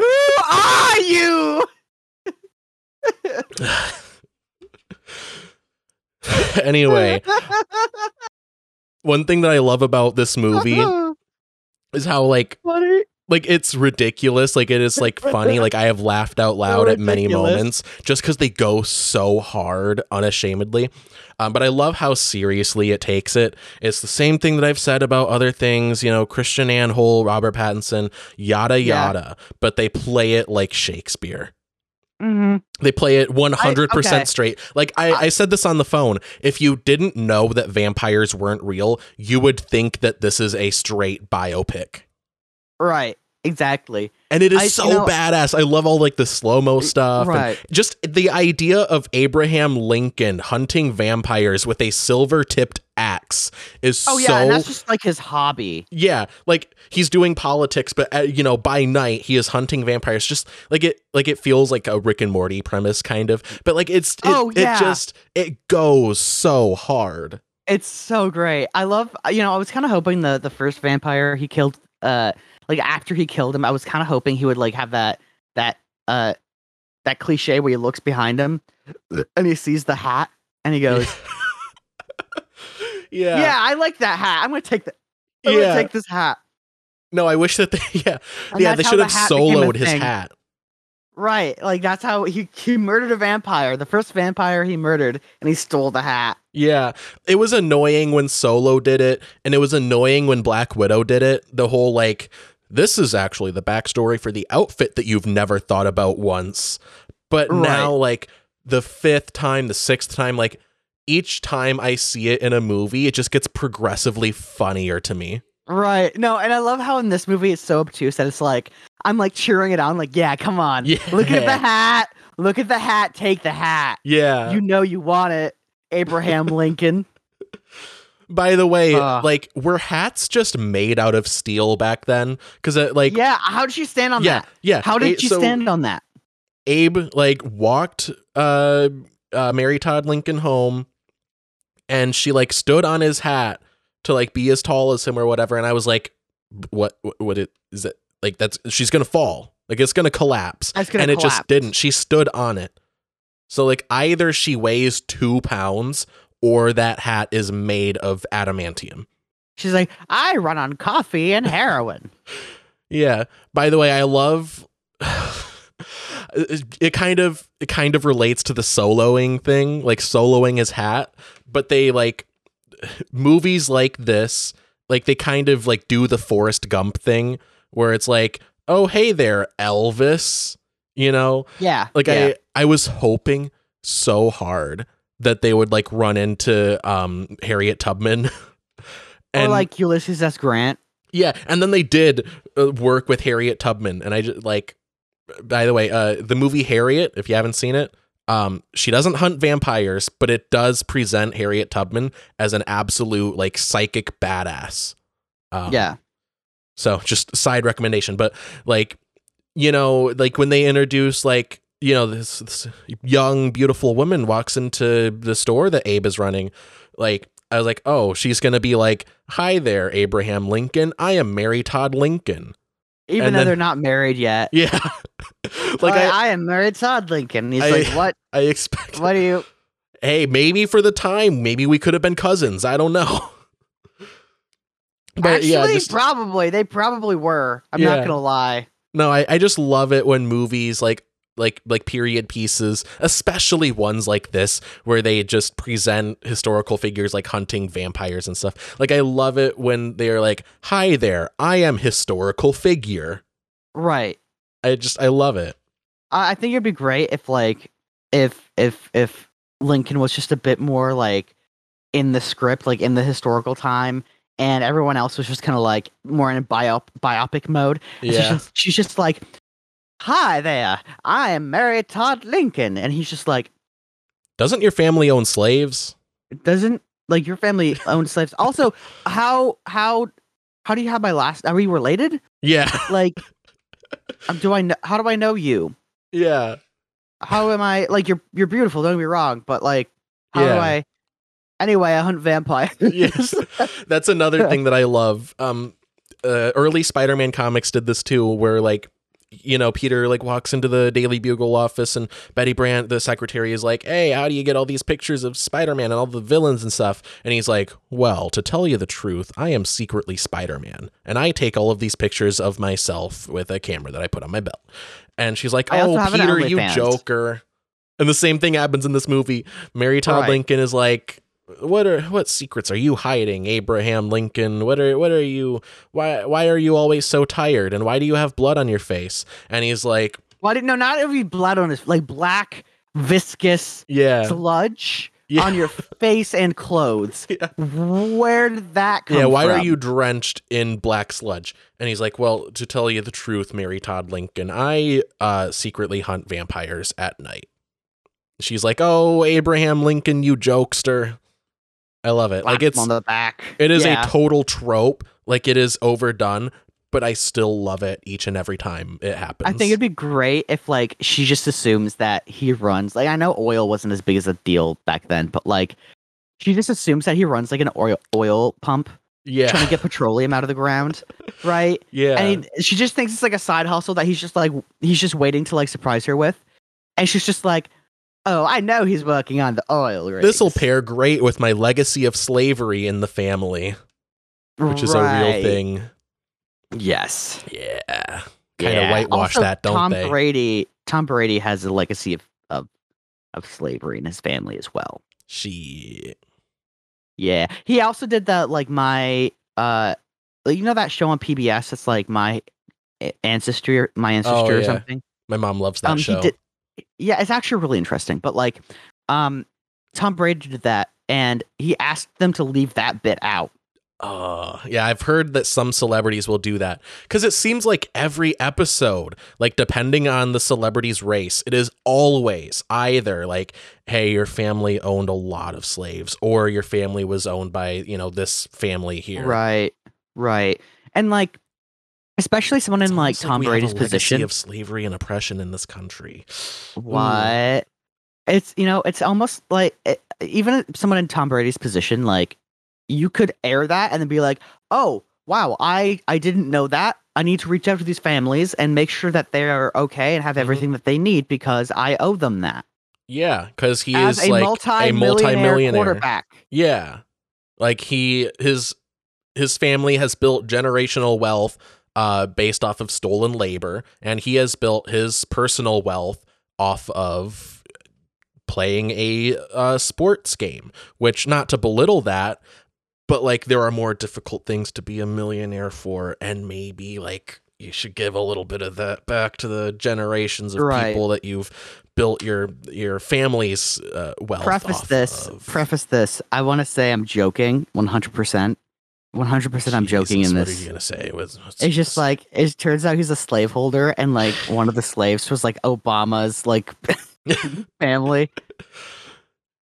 Who are you? anyway, one thing that I love about this movie uh-huh. is how like Funny. Like it's ridiculous, like it is like funny, like I have laughed out loud at many moments just cuz they go so hard unashamedly. Um, but I love how seriously it takes it. It's the same thing that I've said about other things, you know, Christian Anhole, Robert Pattinson, yada Yeah. yada, but they play it like Shakespeare. Mm-hmm. They play it 100% okay. straight. Like I, I said this on the phone. If you didn't know that vampires weren't real, you would think that this is a straight biopic. Right. Exactly. And it is I- you so know- badass. I love all like the slow-mo stuff. and Right. just the idea of Abraham Lincoln hunting vampires with a silver-tipped axe is Oh yeah, so and that's just like his hobby. yeah, like he's doing politics, but uh, you know, by night he is hunting vampires. Just like it, like it feels like a Rick and Morty premise, kind of. But like it's, it, Oh, yeah. it just it goes so hard. It's so great. I love you know, I was kind of hoping the the first vampire he killed uh like after he killed him, I was kind of hoping he would like have that that uh that cliche where he looks behind him and he sees the hat and he goes, yeah. "Yeah, I like that hat. I'm going to take that. I'm Yeah. to take this hat." No, I wish that they yeah And yeah they should the have hat became a soloed his hat. Right. Like that's how he he murdered a vampire. The first vampire he murdered and he stole the hat. Yeah, it was annoying when Solo did it, and it was annoying when Black Widow did it. The whole like, this is actually the backstory for the outfit that you've never thought about once. But Right. now, like the fifth time, the sixth time, like each time I see it in a movie, it just gets progressively funnier to me. Right. No, and I love how in this movie it's so obtuse that it's like I'm like cheering it on, like, yeah, come on. Look at the hat. Look at the hat. Take the hat. Yeah. You know you want it, Abraham Lincoln. By the way, Uh. like were hats just made out of steel back then? Because uh, like yeah. How did you stand on yeah, that? yeah. How did A- you so- stand on that? Abe like walked uh, uh Mary Todd Lincoln home and she like stood on his hat to like be as tall as him or whatever and I was like what what, what it is it like that's she's going to fall. Like it's going to collapse. Gonna and it just didn't. She stood on it. So like either she weighs 2 pounds or that hat is made of adamantium. She's like, I run on coffee and heroin. Yeah. By the way, I love it, kind of it kind of relates to the soloing thing, like soloing his hat, but they like movies like this like they kind of like do the Forrest Gump thing where it's like, "Oh, hey there, Elvis." You know? Yeah. Like yeah. I I was hoping so hard that they would like run into um Harriet Tubman. or like Ulysses S. Grant. yeah, and then they did uh, work with Harriet Tubman and I just like by the way, uh the movie Harriet, if you haven't seen it, um she doesn't hunt vampires, but it does present Harriet Tubman as an absolute like psychic badass. Um, yeah. so just side recommendation, but like, you know, like when they introduce like, you know, this, this young beautiful woman walks into the store that Abe is running, like I was like, oh, she's gonna be like, "Hi there, Abraham Lincoln. I am Mary Todd Lincoln." Even and though then- they're not married yet. Yeah, like I, I, am married Todd Lincoln. He's I- like, what? I expect. What do you? Hey, maybe for the time, maybe we could have been cousins. I don't know. But Actually, yeah, just, probably they probably were. I'm Yeah. not gonna lie. No, I, I just love it when movies like like like period pieces, especially ones like this where they just present historical figures like hunting vampires and stuff. Like I love it when they're like, "Hi there, I am historical figure." Right. I just I love it. I think it'd be great if like if if if Lincoln was just a bit more like in the script, like in the historical time, and everyone else was just kind of like more in a biop biopic mode. And She's Yeah. just, she's just like, "Hi there, I am Mary Todd Lincoln," and he's just like, Doesn't your family own slaves? "Doesn't like your family own slaves?" Also, how how how do you have my last? Are we related? Yeah. Like, um, do I know? How do I know you? yeah. how am I like you're you're beautiful, don't get me wrong, but like how Yeah. do I anyway, I hunt vampires. yes that's another thing that i love um uh, early spider-man comics did this too where like you know peter like walks into the daily bugle office and betty brant the secretary is like hey how do you get all these pictures of spider-man and all the villains and stuff and he's like well to tell you the truth i am secretly spider-man and i take all of these pictures of myself with a camera that i put on my belt and she's like oh peter you OnlyFans." joker and the same thing happens in this movie mary todd Right. lincoln is like what are what secrets are you hiding abraham lincoln? What are what are you why why are you always so tired? And why do you have blood on your face? And he's like Why didn't no not every blood on his like black viscous yeah. sludge yeah. on your face and clothes. Yeah. Where did that come from yeah why are you drenched in black sludge? And he's like well to tell you the truth mary todd lincoln i uh secretly hunt vampires at night. She's like oh abraham lincoln you jokester i love it like it's on the back? It is Yeah. a total trope. Like it is overdone, but I still love it each and every time it happens. I think it'd be great if like she just assumes that he runs like I know oil wasn't as big as a deal back then, but like she just assumes that he runs like an oil oil pump yeah, trying to get petroleum out of the ground, right? yeah, And he, she just thinks it's like a side hustle that he's just like he's just waiting to like surprise her with, and she's just like, "Oh, I know he's working on the oil rigs." this will pair great with my legacy of slavery in the family, which is a real thing. Yes, Yeah, kind of Yeah. whitewash Also, that, don't Tom they? Brady. Tom Brady has a legacy of, of of slavery in his family as well. She, Yeah, he also did that like my uh, you know that show on PBS. It's like my ancestry, or my ancestry or Oh, yeah. something. my mom loves that um, show. He did, yeah, it's actually really interesting. But like, um, Tom Brady did that, and he asked them to leave that bit out. Oh, yeah, I've heard that some celebrities will do that because it seems like every episode, like depending on the celebrity's race, it is always either like, hey, your family owned a lot of slaves, or your family was owned by, you know, this family here. Right, right, and like, especially someone It's in like Tom a Brady's position. of slavery and oppression in this country. Ooh. What? It's you know, it's almost like it, even someone in Tom Brady's position, like you could air that and then be like, "Oh, wow, I I didn't know that. I need to reach out to these families and make sure that they're okay and have Mhm. everything that they need because I owe them that." Yeah, because he As is a like a multi-millionaire multi-millionaire quarterback. Yeah. Like he his his family has built generational wealth uh based off of stolen labor and he has built his personal wealth off of playing a uh, sports game, which not to belittle that, but like there are more difficult things to be a millionaire for and maybe like you should give a little bit of that back to the generations of Right. people that you've built your your family's uh, wealth preface off this. of. Preface this. I want to say I'm joking. 100. percent 100. percent I'm joking in what are this. you gonna say What's- what's It's just like it turns out he's a slaveholder, and like one of the slaves was like Obama's like family,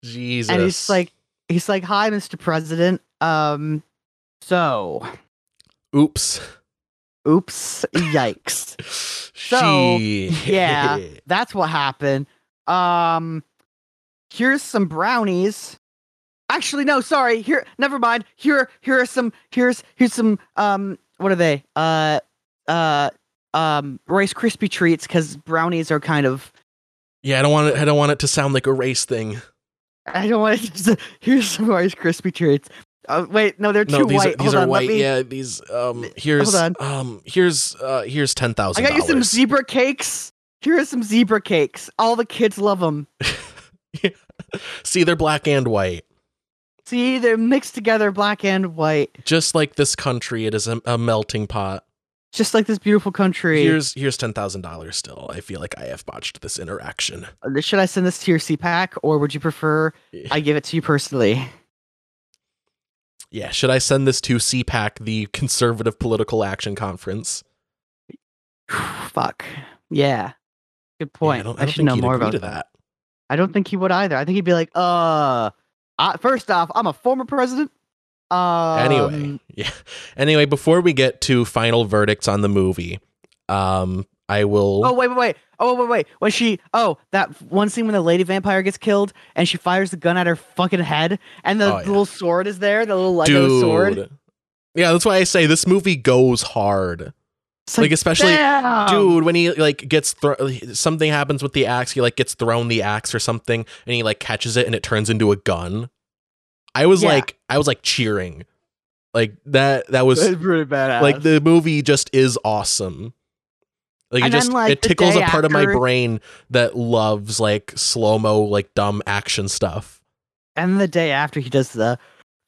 jesus and he's like he's like, "Hi, Mr. President. Um, so, oops oops, yikes. she yeah. That's what happened. Um, here's some brownies. Actually, no, sorry. Here, never mind. Here, here are some. Here's here's some. Um, what are they? Uh, uh, um, Rice Krispie treats because brownies are kind of. yeah i don't want it i don't want it to sound like a race thing I don't want to. Here's some Rice Krispie treats. Uh, wait, no, they're too no these white. are these Hold are on, white me- yeah these um here's on. um here's uh here's ten thousand. I got you some zebra cakes. Here are some zebra cakes. All the kids love them. yeah. see they're black and white See, they're mixed together, black and white, just like this country it is a, a melting pot just like this beautiful country. here's here's ten thousand dollars still i feel like i have botched this interaction Uh, Should I send this to your CPAC, or would you prefer I give it to you personally? yeah should i send this to cpac the conservative political action conference Fuck. Yeah. Good Yeah, point. i don't, I, I don't should think know more about that. that I don't think he would either. I think he'd be like, uh, I, first off, I'm a former president. Um, anyway yeah anyway before we get to final verdicts on the movie um i will Oh wait, wait, wait. Oh wait, wait. When she, oh, that one scene when the lady vampire gets killed and she fires the gun at her fucking head, and the Oh, yeah. little sword is there, the little Lego sword. yeah that's why i say this movie goes hard It's like, especially- damn! dude when he like gets thro- something happens with the axe he like gets thrown the axe or something and he like catches it and it turns into a gun i was Yeah. like i was like cheering like that that was It's pretty badass. like the movie just is awesome like it And then, just like, it tickles a day part of my brain that loves like slow-mo like dumb action stuff and the day after he does the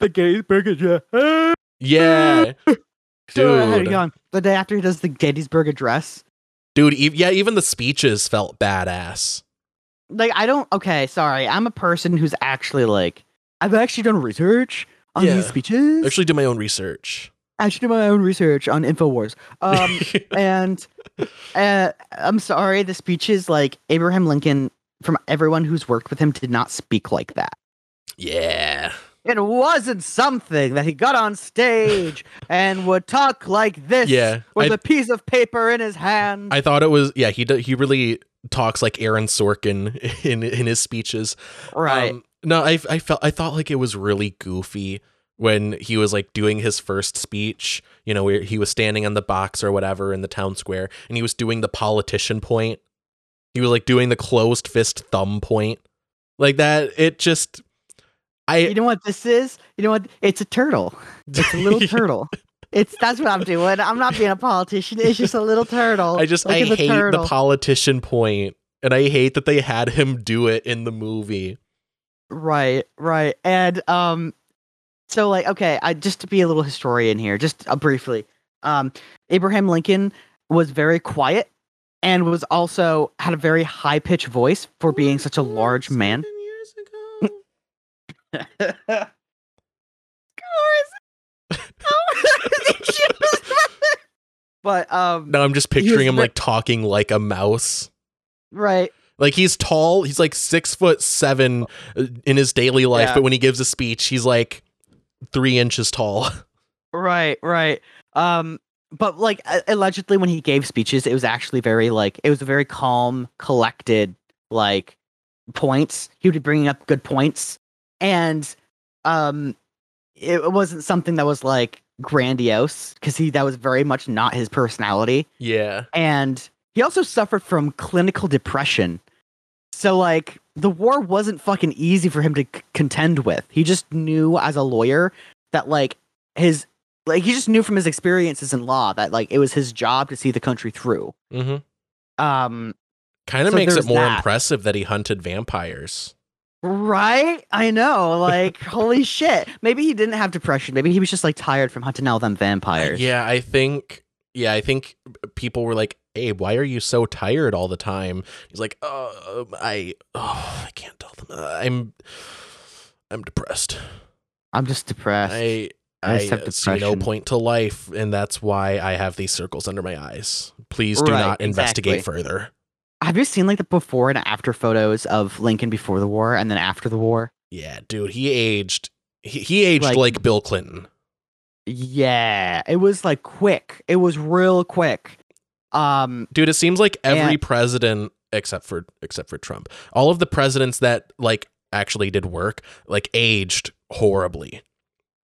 the Gettysburg Address. yeah So, hang Dude. on. The day after he does the Gettysburg Address. dude e- yeah even the speeches felt badass Like I don't. Okay, sorry. I'm a person who's actually like I've actually done research on Yeah. these speeches. I actually do my own research I actually did my own research on Infowars. Um, and uh, I'm sorry, the speeches like Abraham Lincoln, from everyone who's worked with him, did not speak like that. yeah It wasn't something that he got on stage and would talk like this Yeah, with I- a piece of paper in his hand. I thought it was yeah he he really talks like Aaron Sorkin in in his speeches. right. Um, no, I I felt I thought like it was really goofy when he was like doing his first speech. You know, where he was standing on the box or whatever in the town square, and he was doing the politician point. He was like doing the closed fist thumb point, like that. It just I you know what this is? You know what? It's a turtle. It's a little turtle. It's that's what I'm doing. I'm not being a politician. It's just a little turtle. I just Look I the hate turtle. the politician point, and I hate that they had him do it in the movie. Right, right. And um so like okay, I just to be a little historian here, just uh, briefly. Um Abraham Lincoln was very quiet and was also had a very high pitched voice for being such a large man. but um No, I'm just picturing him like talking like a mouse. right Like he's tall. He's like six foot seven uh, in his daily life, Yeah. but when he gives a speech, he's like three inches tall. Right, right. Um, but like allegedly, when he gave speeches, it was actually very like it was a very calm, collected like points. He would be bringing up good points, and um, it wasn't something that was like grandiose because he that was very much not his personality. Yeah. And he also suffered from clinical depression. So like the war wasn't fucking easy for him to c- contend with. He just knew as a lawyer that like his like he just knew from his experiences in law that like it was his job to see the country through. Mm-hmm. Um Kind of So makes it more that. impressive that he hunted vampires. Right? I know. Like, holy shit. Maybe he didn't have depression. Maybe he was just like tired from hunting all them vampires. Yeah, I think. Yeah, I think people were like, "Abe, why are you so tired all the time?" He's like, "Uh, I, oh, I can't tell them. Uh, I'm, I'm depressed. I'm just depressed. I, I I, see no point to life, and that's why I have these circles under my eyes. Please do Right, not investigate exactly. further." Have you seen like the before and after photos of Lincoln before the war and then after the war? Yeah, dude, he aged. He, he aged Like- like Bill Clinton. Yeah. It was like quick. It was real quick. Um, dude it seems like every And- president except for except for trump all of the presidents that like actually did work like aged horribly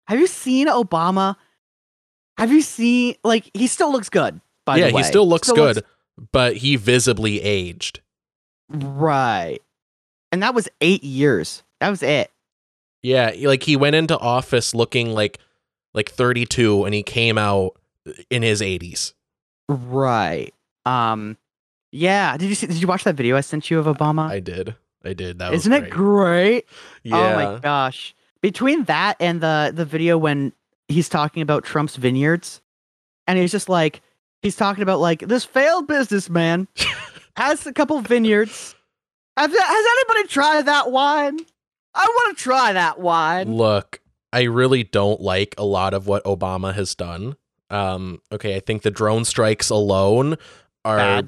have you seen Obama? Have you seen like he still looks good, by yeah the way. Yeah, he still looks good but he visibly aged Right. And that was eight years. That was it. yeah like he went into office looking like like 32 and he came out in his 80s Right. Um yeah. Did you see did you watch that video I sent you of Obama? i did i did that was Isn't it great? yeah Oh my gosh. Between that and the the video when he's talking about Trump's vineyards and he's just like he's talking about like this failed businessman has a couple vineyards. Have, has anybody tried that wine? I want to try that wine. Look, I really don't like a lot of what Obama has done. Um, okay, I think the drone strikes alone are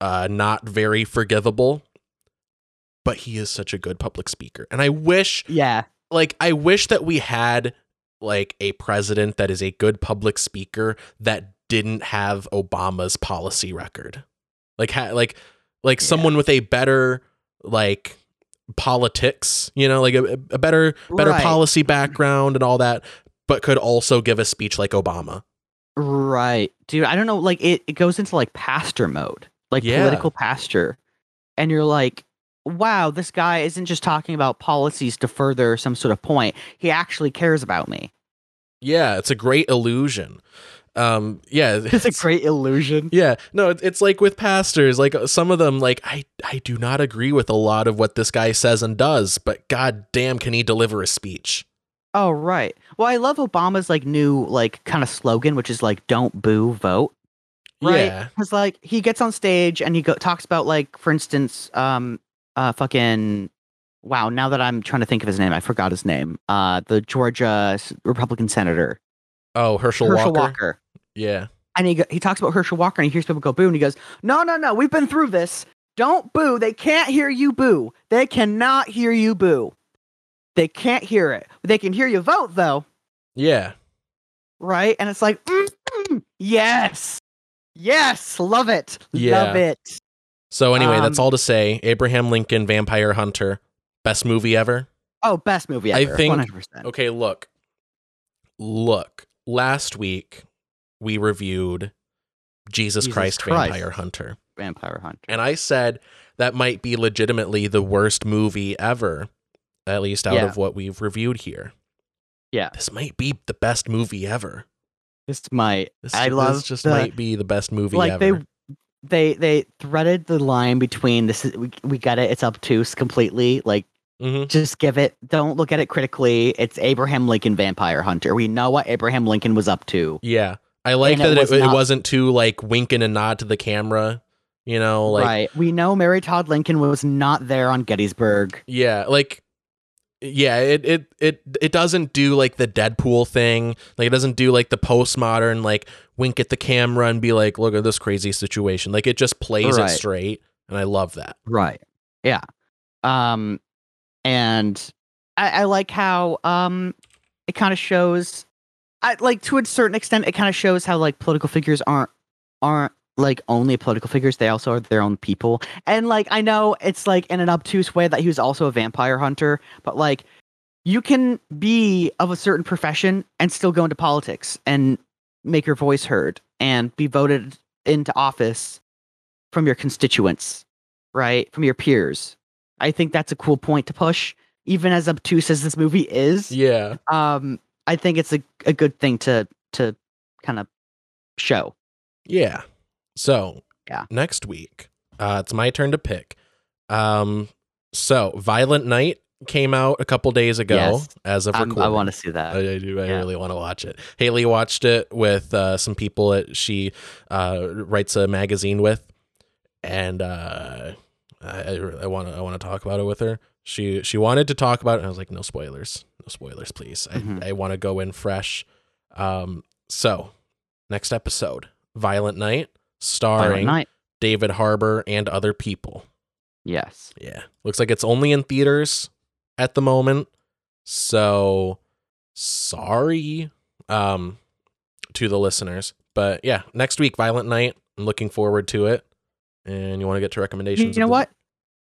uh, not very forgivable. But he is such a good public speaker, and I wish, Yeah. like, I wish that we had like a president that is a good public speaker that didn't have Obama's policy record, like, ha- like, like Yeah. someone with a better like politics, you know, like a, a better better Right. policy background and all that, but could also give a speech like Obama. Right. Dude, I don't know, like it, it goes into like pastor mode. Like Yeah. political pastor. And you're like, wow, this guy isn't just talking about policies to further some sort of point. He actually cares about me. Yeah, it's a great illusion. Um, yeah, It's a great illusion. Yeah, no, it- it's like with pastors. Like some of them, like I, I do not agree with a lot of what this guy says and does, but god damn, can he deliver a speech? Oh, right. Well, I love Obama's like new like kind of slogan, which is like "Don't boo, vote." Right? Yeah, Because like he gets on stage and he go- talks about like, for instance, um, uh, fucking. Wow. Now that I'm trying to think of his name, I forgot his name. Uh, the Georgia Republican senator Oh, Herschel, Herschel Walker. Walker. Yeah, And he he talks about Herschel Walker and he hears people go boo and he goes, "No, no, no. We've been through this. Don't boo. They can't hear you boo. They cannot hear you boo. They can't hear it. They can hear you vote though." yeah, right? And it's like, mm, yes, yes, love it, Yeah. love it. So anyway, that's Um, all to say. Abraham Lincoln, Vampire Hunter, best movie ever. Oh, best movie ever. I think- one hundred percent. Okay, look, look. Last week we reviewed Jesus, Jesus Christ, Christ. Vampire Hunter. Vampire Hunter. And I said that might be legitimately the worst movie ever, at least out Yeah. of what we've reviewed here. Yeah. This might be the best movie ever. This might. This, I this love just the- might be the best movie like ever. they they they threaded the line between this is we, we get it it's obtuse completely like hmm just give it don't look at it critically it's abraham lincoln vampire hunter we know what abraham lincoln was up to Yeah. I like And that it, was it, not- wasn't too like winking and nod to the camera, you know, like right we know mary todd lincoln was not there on gettysburg yeah, like yeah, it it it it doesn't do like the Deadpool thing. Like it doesn't do like the postmodern like wink at the camera and be like, look at this crazy situation. Like it just plays it straight, and I love that. Right. Yeah. Um, and I, I like how um it kind of shows, I like to a certain extent, it kind of shows how like political figures aren't aren't like only political figures; they also are their own people. And like I know it's like in an obtuse way that he was also a vampire hunter, but like you can be of a certain profession and still go into politics and make your voice heard and be voted into office from your constituents right? From your peers. I think that's a cool point to push. Even as obtuse as this movie is, Yeah. um, I think it's a, a good thing to to kind of show. Yeah. So Yeah. next week, uh, it's my turn to pick. Um, so Violent Night, came out a couple days ago Yes. as of I'm- I want to see that. I, I do. I Yeah. really want to watch it. Haley watched it with uh, some people that she uh, writes a magazine with, and uh, I I want to I want to talk about it with her. She she wanted to talk about it, and I was like, no spoilers, no spoilers, please. Mhm. I I want to go in fresh. Um, so next episode, Violent Night, Violent starring Night. David Harbour and other people. Yes. Yeah. Looks like it's only in theaters at the moment. So sorry um to the listeners. But yeah, next week Violent Night. I'm looking forward to it. And you want to get to recommendations? you know what?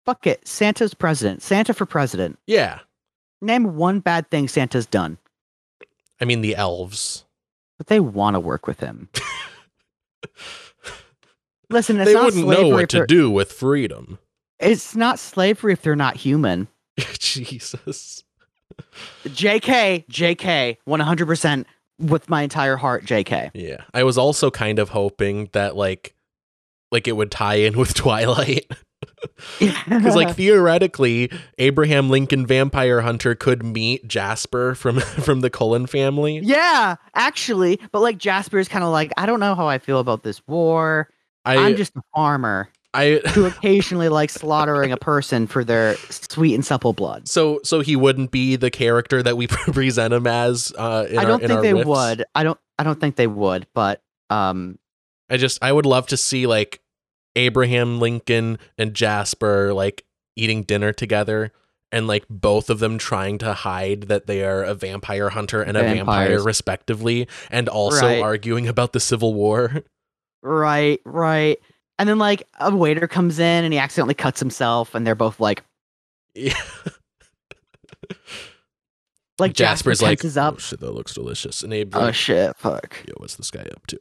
Fuck it. Santa's president. Santa for president. Yeah. Name one bad thing Santa's done, I mean the elves. but they want to work with him. Listen, they wouldn't know what to do with freedom. It's not slavery if they're not human. Jesus. JK, JK, 100% with my entire heart, JK. Yeah. I was also kind of hoping that like like it would tie in with Twilight. Because like theoretically, Abraham Lincoln Vampire Hunter could meet Jasper from from the Cullen family. yeah, actually, but like Jasper is kind of like, I don't know how I feel about this war. I I'm just a farmer I who occasionally like slaughtering a person for their sweet and supple blood. so so he wouldn't be the character that we present him as. Uh, in I don't in think our they riffs. would. I don't. I don't think they would. But um, I just I would love to see like Abraham Lincoln and Jasper like eating dinner together. And like both of them trying to hide that they are a vampire hunter and a vampire, respectively, and also Right. arguing about the Civil War. right, right. And then like a waiter comes in and he accidentally cuts himself, and they're both like, Yeah. like Jasper's Jasper like, up. oh shit, that looks delicious. And Abe's Oh shit! Fuck. yo, what's this guy up to?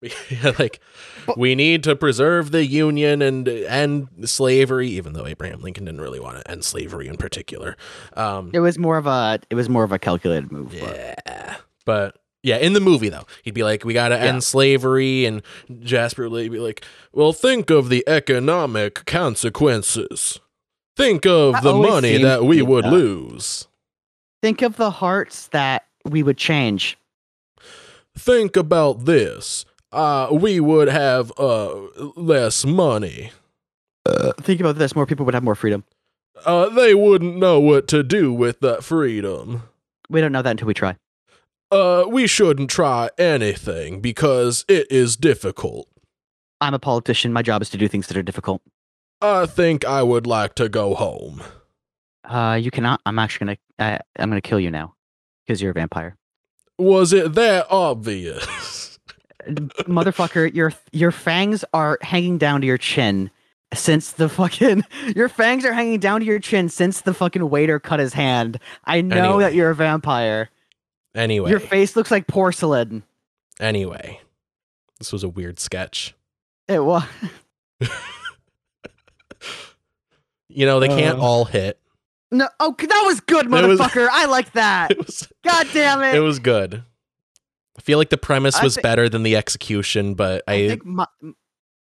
Yeah, like, But- we need to preserve the Union and end slavery, even though Abraham Lincoln didn't really want to end slavery in particular. Um, It was more of a. It was more of a calculated move. but- yeah, but yeah, in the movie though, he'd be like, "We got to Yeah. end slavery," and Jasper would be like, "Well, think of the economic consequences. Think of That the money that we would lose." Think of the hearts that we would change. think about this. Uh, we would have uh less money. Uh, Think about this: more people would have more freedom. Uh, they wouldn't know what to do with that freedom. We don't know that until we try. Uh, we shouldn't try anything because it is difficult. I'm a politician. My job is to do things that are difficult. I think I would like to go home. Uh, you cannot. I'm actually gonna. Uh, I'm gonna kill you now because you're a vampire, Was it that obvious? Motherfucker. Your your fangs are hanging down to your chin since the fucking your fangs are hanging down to your chin since the fucking waiter cut his hand. I know Anyway. that you're a vampire. anyway, Your face looks like porcelain. anyway, this was a weird sketch. It was. You know, they can't Uh. all hit. No, oh, that was good, It was- motherfucker. I like that. Was God damn it. it was good. I feel like the premise was thi- better than the execution, but I I, think my,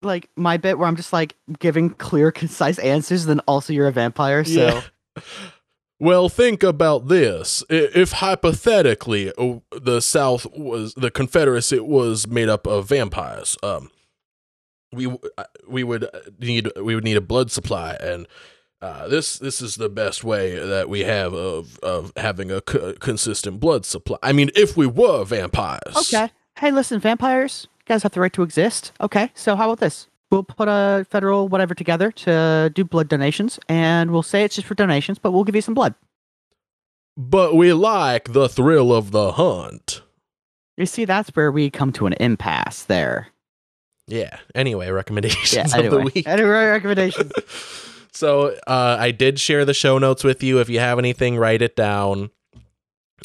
like my bit where I'm just like giving clear, concise answers, then also you're a vampire. So Yeah. Well, think about this. If hypothetically uh, the South was the Confederacy was made up of vampires, um, we uh, we would need we would need a blood supply, and uh, this this is the best way that we have of of having a co- consistent blood supply. I mean, if we were vampires, okay. Hey, listen, vampires, you guys have the right to exist. Okay, so how about this? We'll put a federal whatever together to do blood donations, and we'll say it's just for donations, but we'll give you some blood. but we like the thrill of the hunt. You see, that's where we come to an impasse there. Yeah. Anyway, recommendations Yeah. of the week. anyway, recommendations. so uh, I did share the show notes with you. If you have anything, write it down.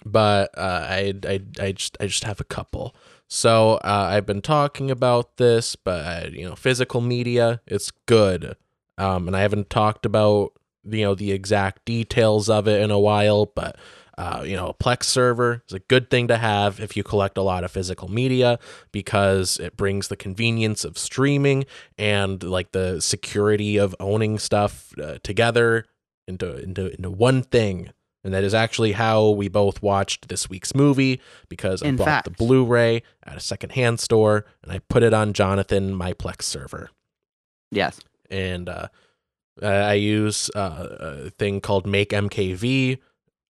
But uh, I, I, I just, I just have a couple. So uh, I've been talking about this, but you know, physical media, it's good. Um, and I haven't talked about you know the exact details of it in a while, but uh, you know, a Plex server is a good thing to have if you collect a lot of physical media because it brings the convenience of streaming and like the security of owning stuff uh, together into into into one thing. And that is actually how we both watched this week's movie because I In bought fact. the Blu-ray at a secondhand store and I put it on Jonathan my Plex server. Yes. And uh, I use uh, a thing called MakeMKV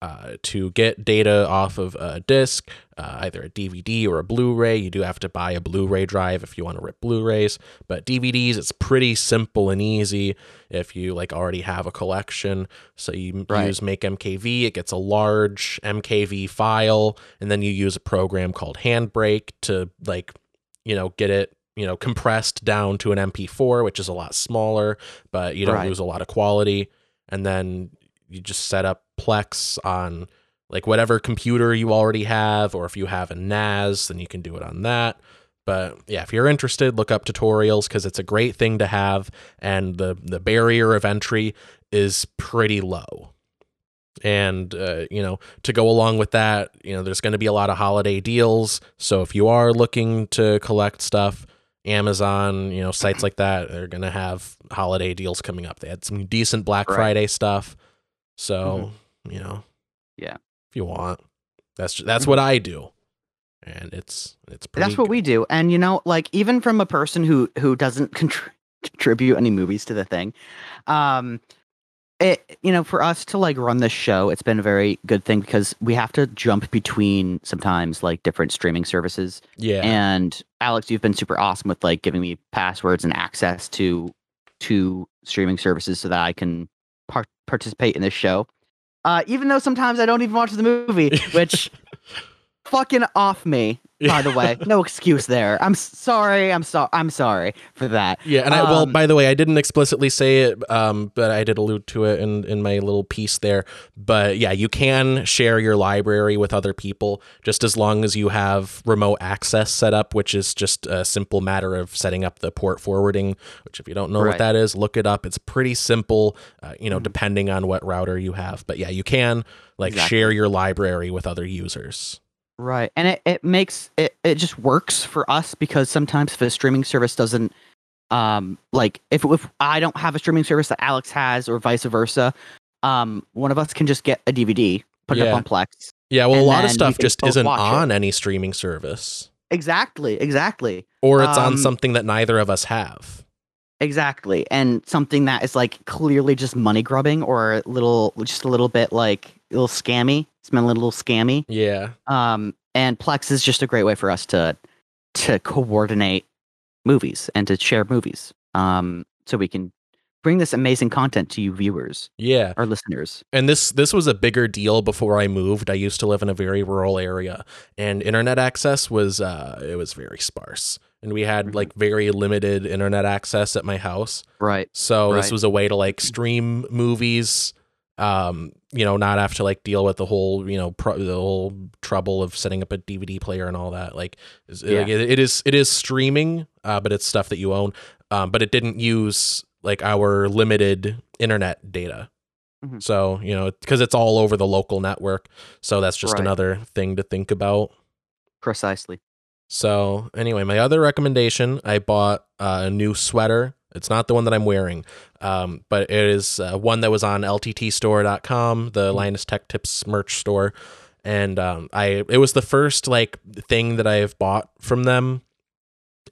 uh, to get data off of a disk, uh, either a DVD or a Blu-ray. You do have to buy a Blu-ray drive if you want to rip Blu-rays, but DVDs it's pretty simple and easy if you like already have a collection. So you Right. use MakeMKV, it gets a large MKV file, and then you use a program called Handbrake to like you know get it you know compressed down to an MP4, which is a lot smaller, but you don't Right. lose a lot of quality. And then you just set up Plex on like whatever computer you already have, or if you have a NAS, then you can do it on that. But yeah, if you're interested, look up tutorials because it's a great thing to have, and the the barrier of entry is pretty low. And uh, you know, to go along with that, you know, there's going to be a lot of holiday deals. So if you are looking to collect stuff, Amazon, you know, sites like that, they're going to have holiday deals coming up. They had some decent Black Right. Friday stuff. So, you know, Yeah. if you want, that's that's what I do, and it's it's pretty. That's what we do. And you know, like even from a person who who doesn't contr- contribute any movies to the thing, um, it you know for us to like run this show, it's been a very good thing because we have to jump between sometimes like different streaming services. yeah, And Alex, you've been super awesome with like giving me passwords and access to to streaming services so that I can par- participate in this show. Uh, even though sometimes I don't even watch the movie, which fucking off me. By the way, no excuse there. I'm sorry. I'm sorry. I'm sorry for that. Yeah, and I well, Um, by the way, I didn't explicitly say it, um, but I did allude to it in in my little piece there. But yeah, you can share your library with other people just as long as you have remote access set up, which is just a simple matter of setting up the port forwarding. Which, if you don't know what that is, look it up. It's pretty simple, uh, you know, Mhm. depending on what router you have. But yeah, you can like Exactly. share your library with other users. Right. And it, it makes it, it just works for us because sometimes if a streaming service doesn't um like if if I don't have a streaming service that Alex has or vice versa, um one of us can just get a DVD, put it up on Plex. Yeah, well, a lot of stuff just isn't watch it. on any streaming service, Exactly, exactly. or it's on Um, something that neither of us have. Exactly. And something that is like clearly just money grubbing or a little just a little bit like a little scammy. Smelling a little scammy. Yeah. Um and Plex is just a great way for us to to coordinate movies and to share movies. Um so we can bring this amazing content to you viewers Yeah. Our listeners. And this this was a bigger deal before I moved. I used to live in a very rural area and internet access was uh it was very sparse. And we had Mhm. like very limited internet access at my house. Right. So this was a way to like stream movies um you know not have to like deal with the whole you know pro- the whole trouble of setting up a DVD player and all that like, Yeah. like, it, it is it is streaming uh but it's stuff that you own um but it didn't use like our limited internet data Mhm. so you know because it's all over the local network so that's just Right. another thing to think about Precisely. so anyway, my other recommendation, I bought uh, a new sweater. It's not the one that I'm wearing, um, but it is uh, one that was on lttstore.com, the Linus Tech Tips merch store, and um, I it was the first like thing that I've bought from them,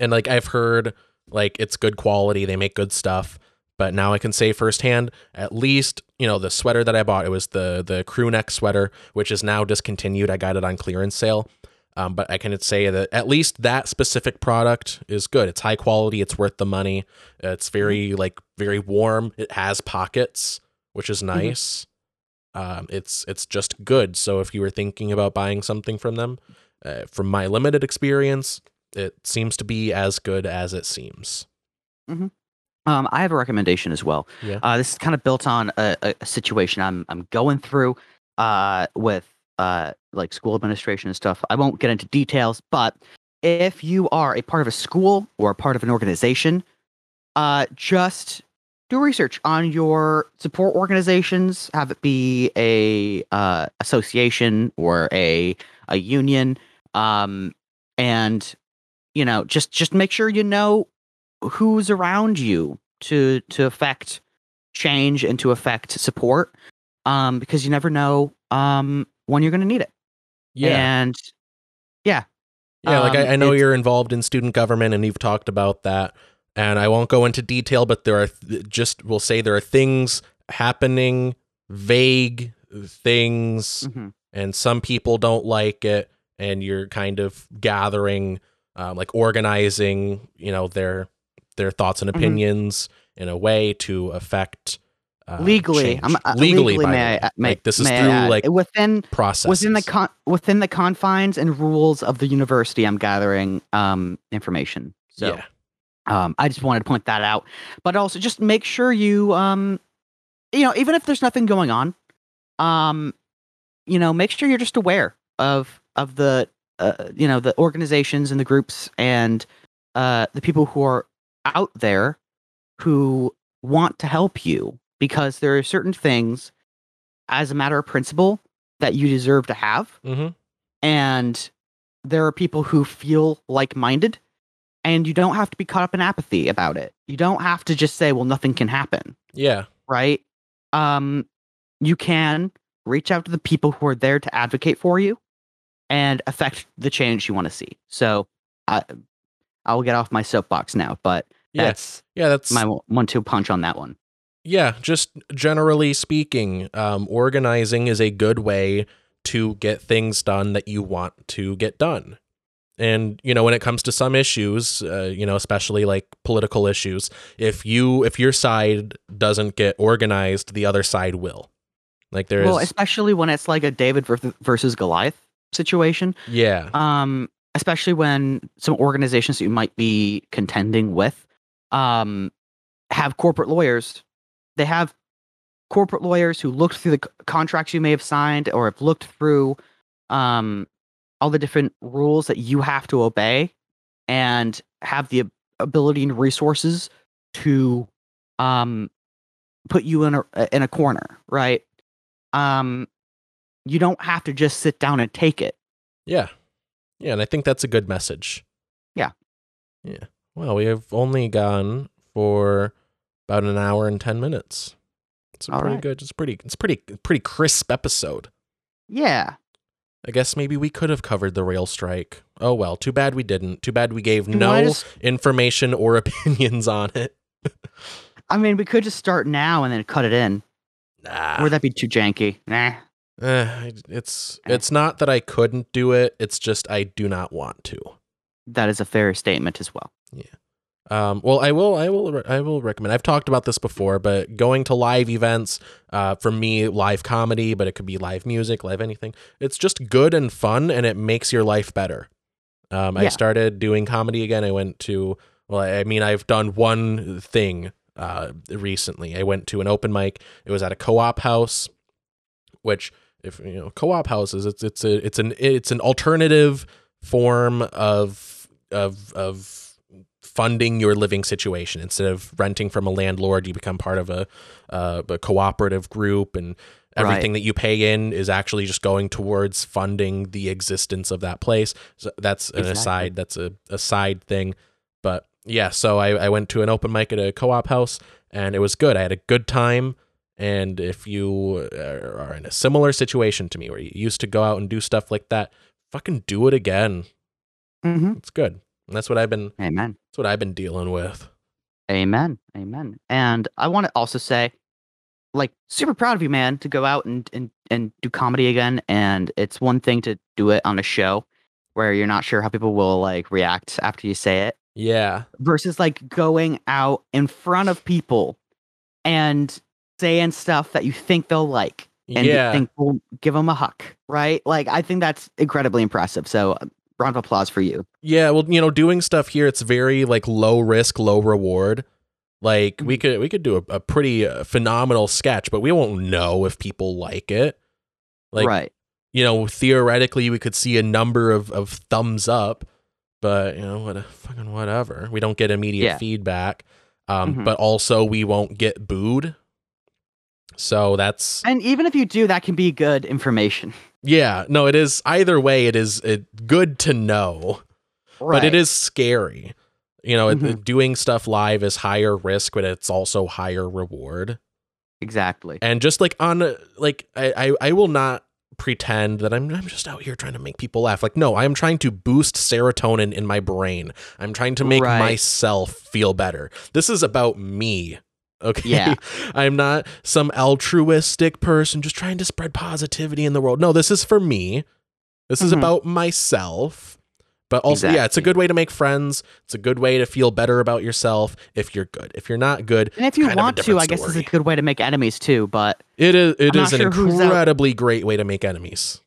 and like I've heard like it's good quality, they make good stuff. But now I can say firsthand, at least you know the sweater that I bought. It was the the crew neck sweater, which is now discontinued. I got it on clearance sale. Um, but I can say that at least that specific product is good. It's high quality. It's worth the money. It's very like very warm. It has pockets, which is nice. Um, it's it's just good. So if you were thinking about buying something from them, uh, from my limited experience, it seems to be as good as it seems. Um, I have a recommendation as well. Yeah. Uh, this is kind of built on a, a, a situation I'm I'm going through uh, with uh, like school administration and stuff. I won't get into details, but if you are a part of a school or a part of an organization, uh, just do research on your support organizations. Have it be a uh, association or a a union, um, and you know just just make sure you know who's around you to to affect change and to affect support um, because you never know um, when you're going to need it. Yeah. And yeah. Yeah, like I, Um, I know you're involved in student government and you've talked about that. And I won't go into detail, but there are th- just, we'll say there are things happening, vague things, Mhm. and some people don't like it. And you're kind of gathering, um, like organizing, you know, their their thoughts and Mhm. opinions in a way to affect uh, legally. I'm, uh, legally, legally may I, may, like this is may I through add, like within process within the con- within the confines and rules of the university. I'm gathering um, information. So yeah um, I just wanted to point that out, but also just make sure you um, you know even if there's nothing going on, um, you know make sure you're just aware of of the uh, you know the organizations and the groups and uh, the people who are out there who want to help you because there are certain things as a matter of principle that you deserve to have. Hmm and there are people who feel like-minded and you don't have to be caught up in apathy about it. You don't have to just say well nothing can happen. Yeah. Right? Um you can reach out to the people who are there to advocate for you and affect the change you want to see. So i i will get off my soapbox now but yeah that's yeah that's my one-two punch on that one Yeah, just generally speaking, um, organizing is a good way to get things done that you want to get done. And you know, when it comes to some issues, uh, you know, especially like political issues, if you if your side doesn't get organized, the other side will. Like there's well especially when it's like a david versus goliath situation yeah, um especially when some organizations that you might be contending with um have corporate lawyers they have corporate lawyers who looked through the c- contracts you may have signed or have looked through um all the different rules that you have to obey and have the ability and resources to um put you in a in a corner right um you don't have to just sit down and take it yeah, yeah, and I think that's a good message. Yeah. yeah. Well, we have only gone for about an hour and ten minutes. It's a pretty right. good. It's pretty. It's pretty. Pretty crisp episode. yeah I guess maybe we could have covered the rail strike. Oh well, too bad we didn't. Too bad we gave no as- information or opinions on it. I mean, we could just start now and then cut it in. Nah. Or would that be too janky? Nah. Eh, it's Eh. it's not that I couldn't do it. It's just I do not want to. That is a fair statement as well. Um, well, I will, I will, I will recommend. I've talked about this before, but going to live events, uh, for me, live comedy, but it could be live music, live anything. It's just good and fun, and it makes your life better. Um, I started doing comedy again. I went to, well, I mean, I've done one thing uh, recently. I went to an open mic. It was at a co-op house, which, if you know, co-op houses, it's it's a it's an it's an alternative form of of of funding your living situation. Instead of renting from a landlord you become part of a, uh, a cooperative group and everything that you pay in is actually just going towards funding the existence of that place. So that's an Exactly. aside that's a, a side thing. But yeah so I, I went to an open mic at a co-op house and it was good. I had a good time. And if you are in a similar situation to me where you used to go out and do stuff like that fucking do it again. Mm-hmm. it's good and that's what i've been Amen. that's what I've been dealing with. Amen. Amen. And I want to also say, like, super proud of you, man, to go out and, and, and do comedy again. And it's one thing to do it on a show where you're not sure how people will like react after you say it Yeah. versus like going out in front of people and saying stuff that you think they'll like and you yeah. think will give them a huck, right? Like, I think that's incredibly impressive. So, round of applause for you. yeah. Well, you know, doing stuff here, it's very like low risk, low reward. Like we could we could do a, a pretty uh, phenomenal sketch, but we won't know if people like it. Like right. you know, theoretically, we could see a number of of thumbs up, but you know, what a fucking whatever. We don't get immediate Yeah. feedback, um, Mhm. but also we won't get booed. So that's And even if you do, that can be good information. yeah. No, it is either way. It is it, good to know. but it is scary. You know, it- Mhm. doing stuff live is higher risk, but it's also higher reward. exactly. and just like on like I, I I will not pretend that I'm I'm just out here trying to make people laugh. Like no, I am trying to boost serotonin in my brain. I'm trying to make Right. myself feel better. This is about me. Okay. Yeah. I'm not some altruistic person just trying to spread positivity in the world. No, this is for me. This is Mhm. about myself. But also, yeah, it's a good way to make friends. It's a good way to feel better about yourself if you're good. If you're not good, And if you kind want to, I guess it's a good way to make enemies too. But it is it is an sure incredibly great way to make enemies,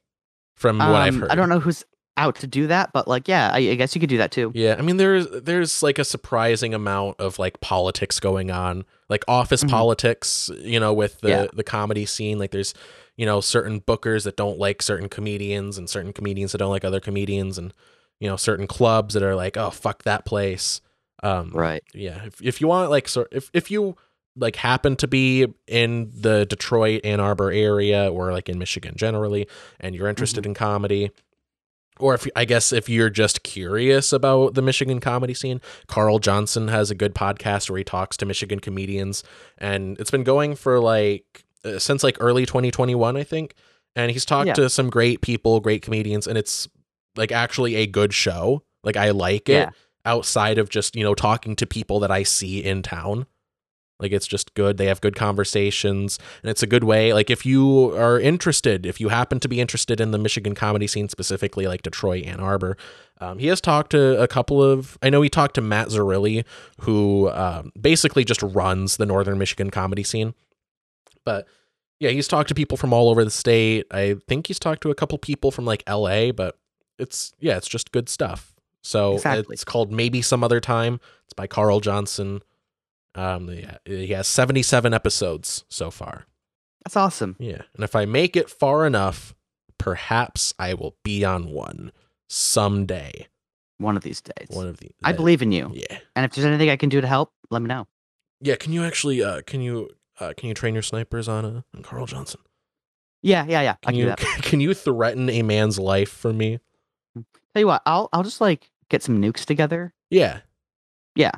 from what I've um, heard. I don't know who's out to do that, but like, yeah, I, I guess you could do that too. Yeah, I mean there's there's like a surprising amount of like politics going on, like office Mhm. politics, you know, with the Yeah. the comedy scene. Like there's you know certain bookers that don't like certain comedians, and certain comedians that don't like other comedians, and you know certain clubs that are like, oh fuck that place. Um, Right. yeah if, if you want like sort if, if you like happen to be in the detroit ann arbor area or like in michigan generally and you're interested Mm-hmm. in comedy or if i guess if you're just curious about the michigan comedy scene carl johnson has a good podcast where he talks to michigan comedians and it's been going for like uh, since like early 2021 i think and he's talked Yeah. to some great people great comedians and it's like actually a good show like i like it Yeah. outside of just you know talking to people that I see in town. Like it's just good. They have good conversations, and it's a good way. Like if you are interested, if you happen to be interested in the Michigan comedy scene specifically, like Detroit, Ann Arbor, um, he has talked to a couple of. I know he talked to Matt Zarilli, who um, basically just runs the Northern Michigan comedy scene. But yeah, he's talked to people from all over the state. I think he's talked to a couple people from like L.A., but it's yeah, it's just good stuff. So Exactly. it's called Maybe Some Other Time. It's by Carl Johnson. Um, yeah, he has 77 episodes so far. That's awesome. Yeah. And if I make it far enough, perhaps I will be on one someday. One of these days. One of these. I believe in you. Yeah. And if there's anything I can do to help, let me know. Yeah, can you actually uh can you uh can you train your snipers on uh on Carl Johnson? Yeah, yeah, yeah. I Can do you that. can you threaten a man's life for me? Tell you what, I'll I'll just like get some nukes together. Yeah. Yeah.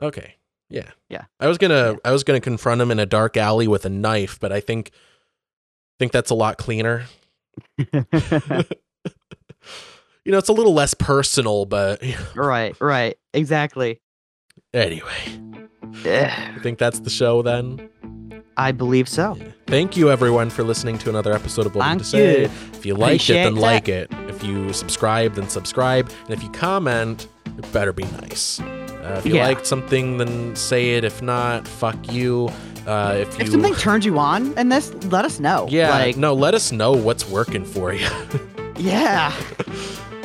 Okay. Yeah. Yeah. I was gonna Yeah. I was gonna confront him in a dark alley with a knife, but I think think that's a lot cleaner. you know, it's a little less personal, but right, right. Exactly. anyway, I think that's the show then. I believe so. Yeah. Thank you everyone for listening to another episode of What Thank to Say. you. If you liked it, then Appreciate like it. If you subscribe, then subscribe. And if you comment, it better be nice. Uh, if you Yeah. liked something, then say it. If not, fuck you. Uh, if you If something turned you on in this, let us know. yeah, Like, no, let us know what's working for you. yeah.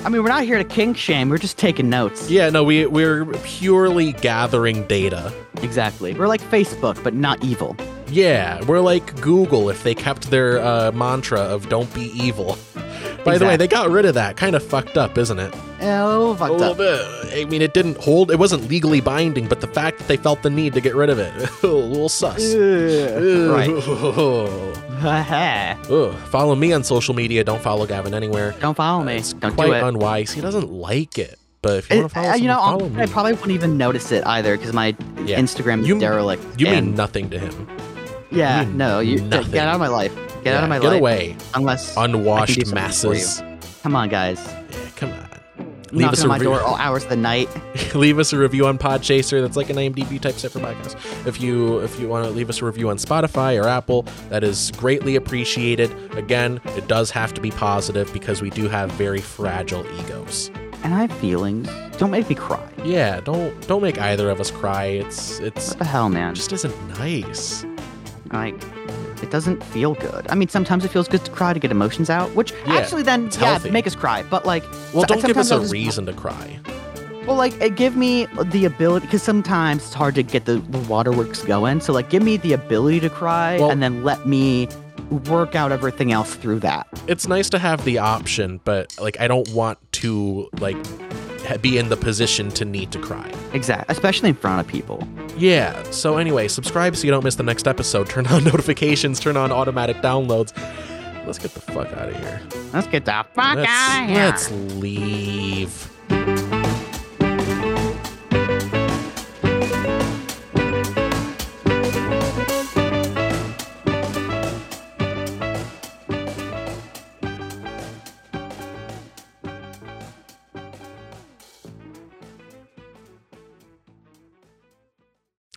I mean, we're not here to kink shame. We're just taking notes. yeah, no, we we're purely gathering data. Exactly. We're like Facebook, but not evil. Yeah, we're like Google if they kept their uh, mantra of "Don't be evil." By the way, they got rid of that. Kind of fucked up, isn't it? Oh, A fucked little up. bit. I mean, it didn't hold. It wasn't legally binding, but the fact that they felt the need to get rid of it, a little sus. right. Ugh. Follow me on social media. Don't follow Gavin anywhere. Don't follow me. It's Don't quite do it. unwise. He doesn't like it. But if you want to follow, uh, you know, someone, follow me. I probably wouldn't even notice it either because my Yeah. Instagram is You- derelict. you mean nothing to him. yeah, you no, you nothing. get out of my life. Get out of my get life. away, Unless I can do unwashed masses. come on, guys. Yeah, come on. Leave Knocking us a on my door all hours of the night. leave us a review on Podchaser. That's like an IMDb type set for podcasts. If you if you want to leave us a review on Spotify or Apple, that is greatly appreciated. Again, it does have to be positive because we do have very fragile egos. And I have feelings. Don't make me cry. Yeah, don't don't make either of us cry. It's it's What the hell, man? it just isn't nice. Like, it doesn't feel good. I mean, sometimes it feels good to cry to get emotions out, which Yeah, actually then, yeah, healthy. make us cry. But like, Well, so- don't give us a just- reason to cry. Well, like, it give me the ability because sometimes it's hard to get the, the waterworks going. So, like, give me the ability to cry, Well- and then let me work out everything else through that. It's nice to have the option, but like I don't want to like be in the position to need to cry. Exactly, especially in front of people. Yeah. So anyway, subscribe so you don't miss the next episode. Turn on notifications. Turn on automatic downloads. Let's get the fuck out of here. Let's get the fuck let's, out of here. let's leave.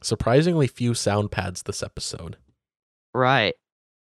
Surprisingly few sound pads this episode. Right.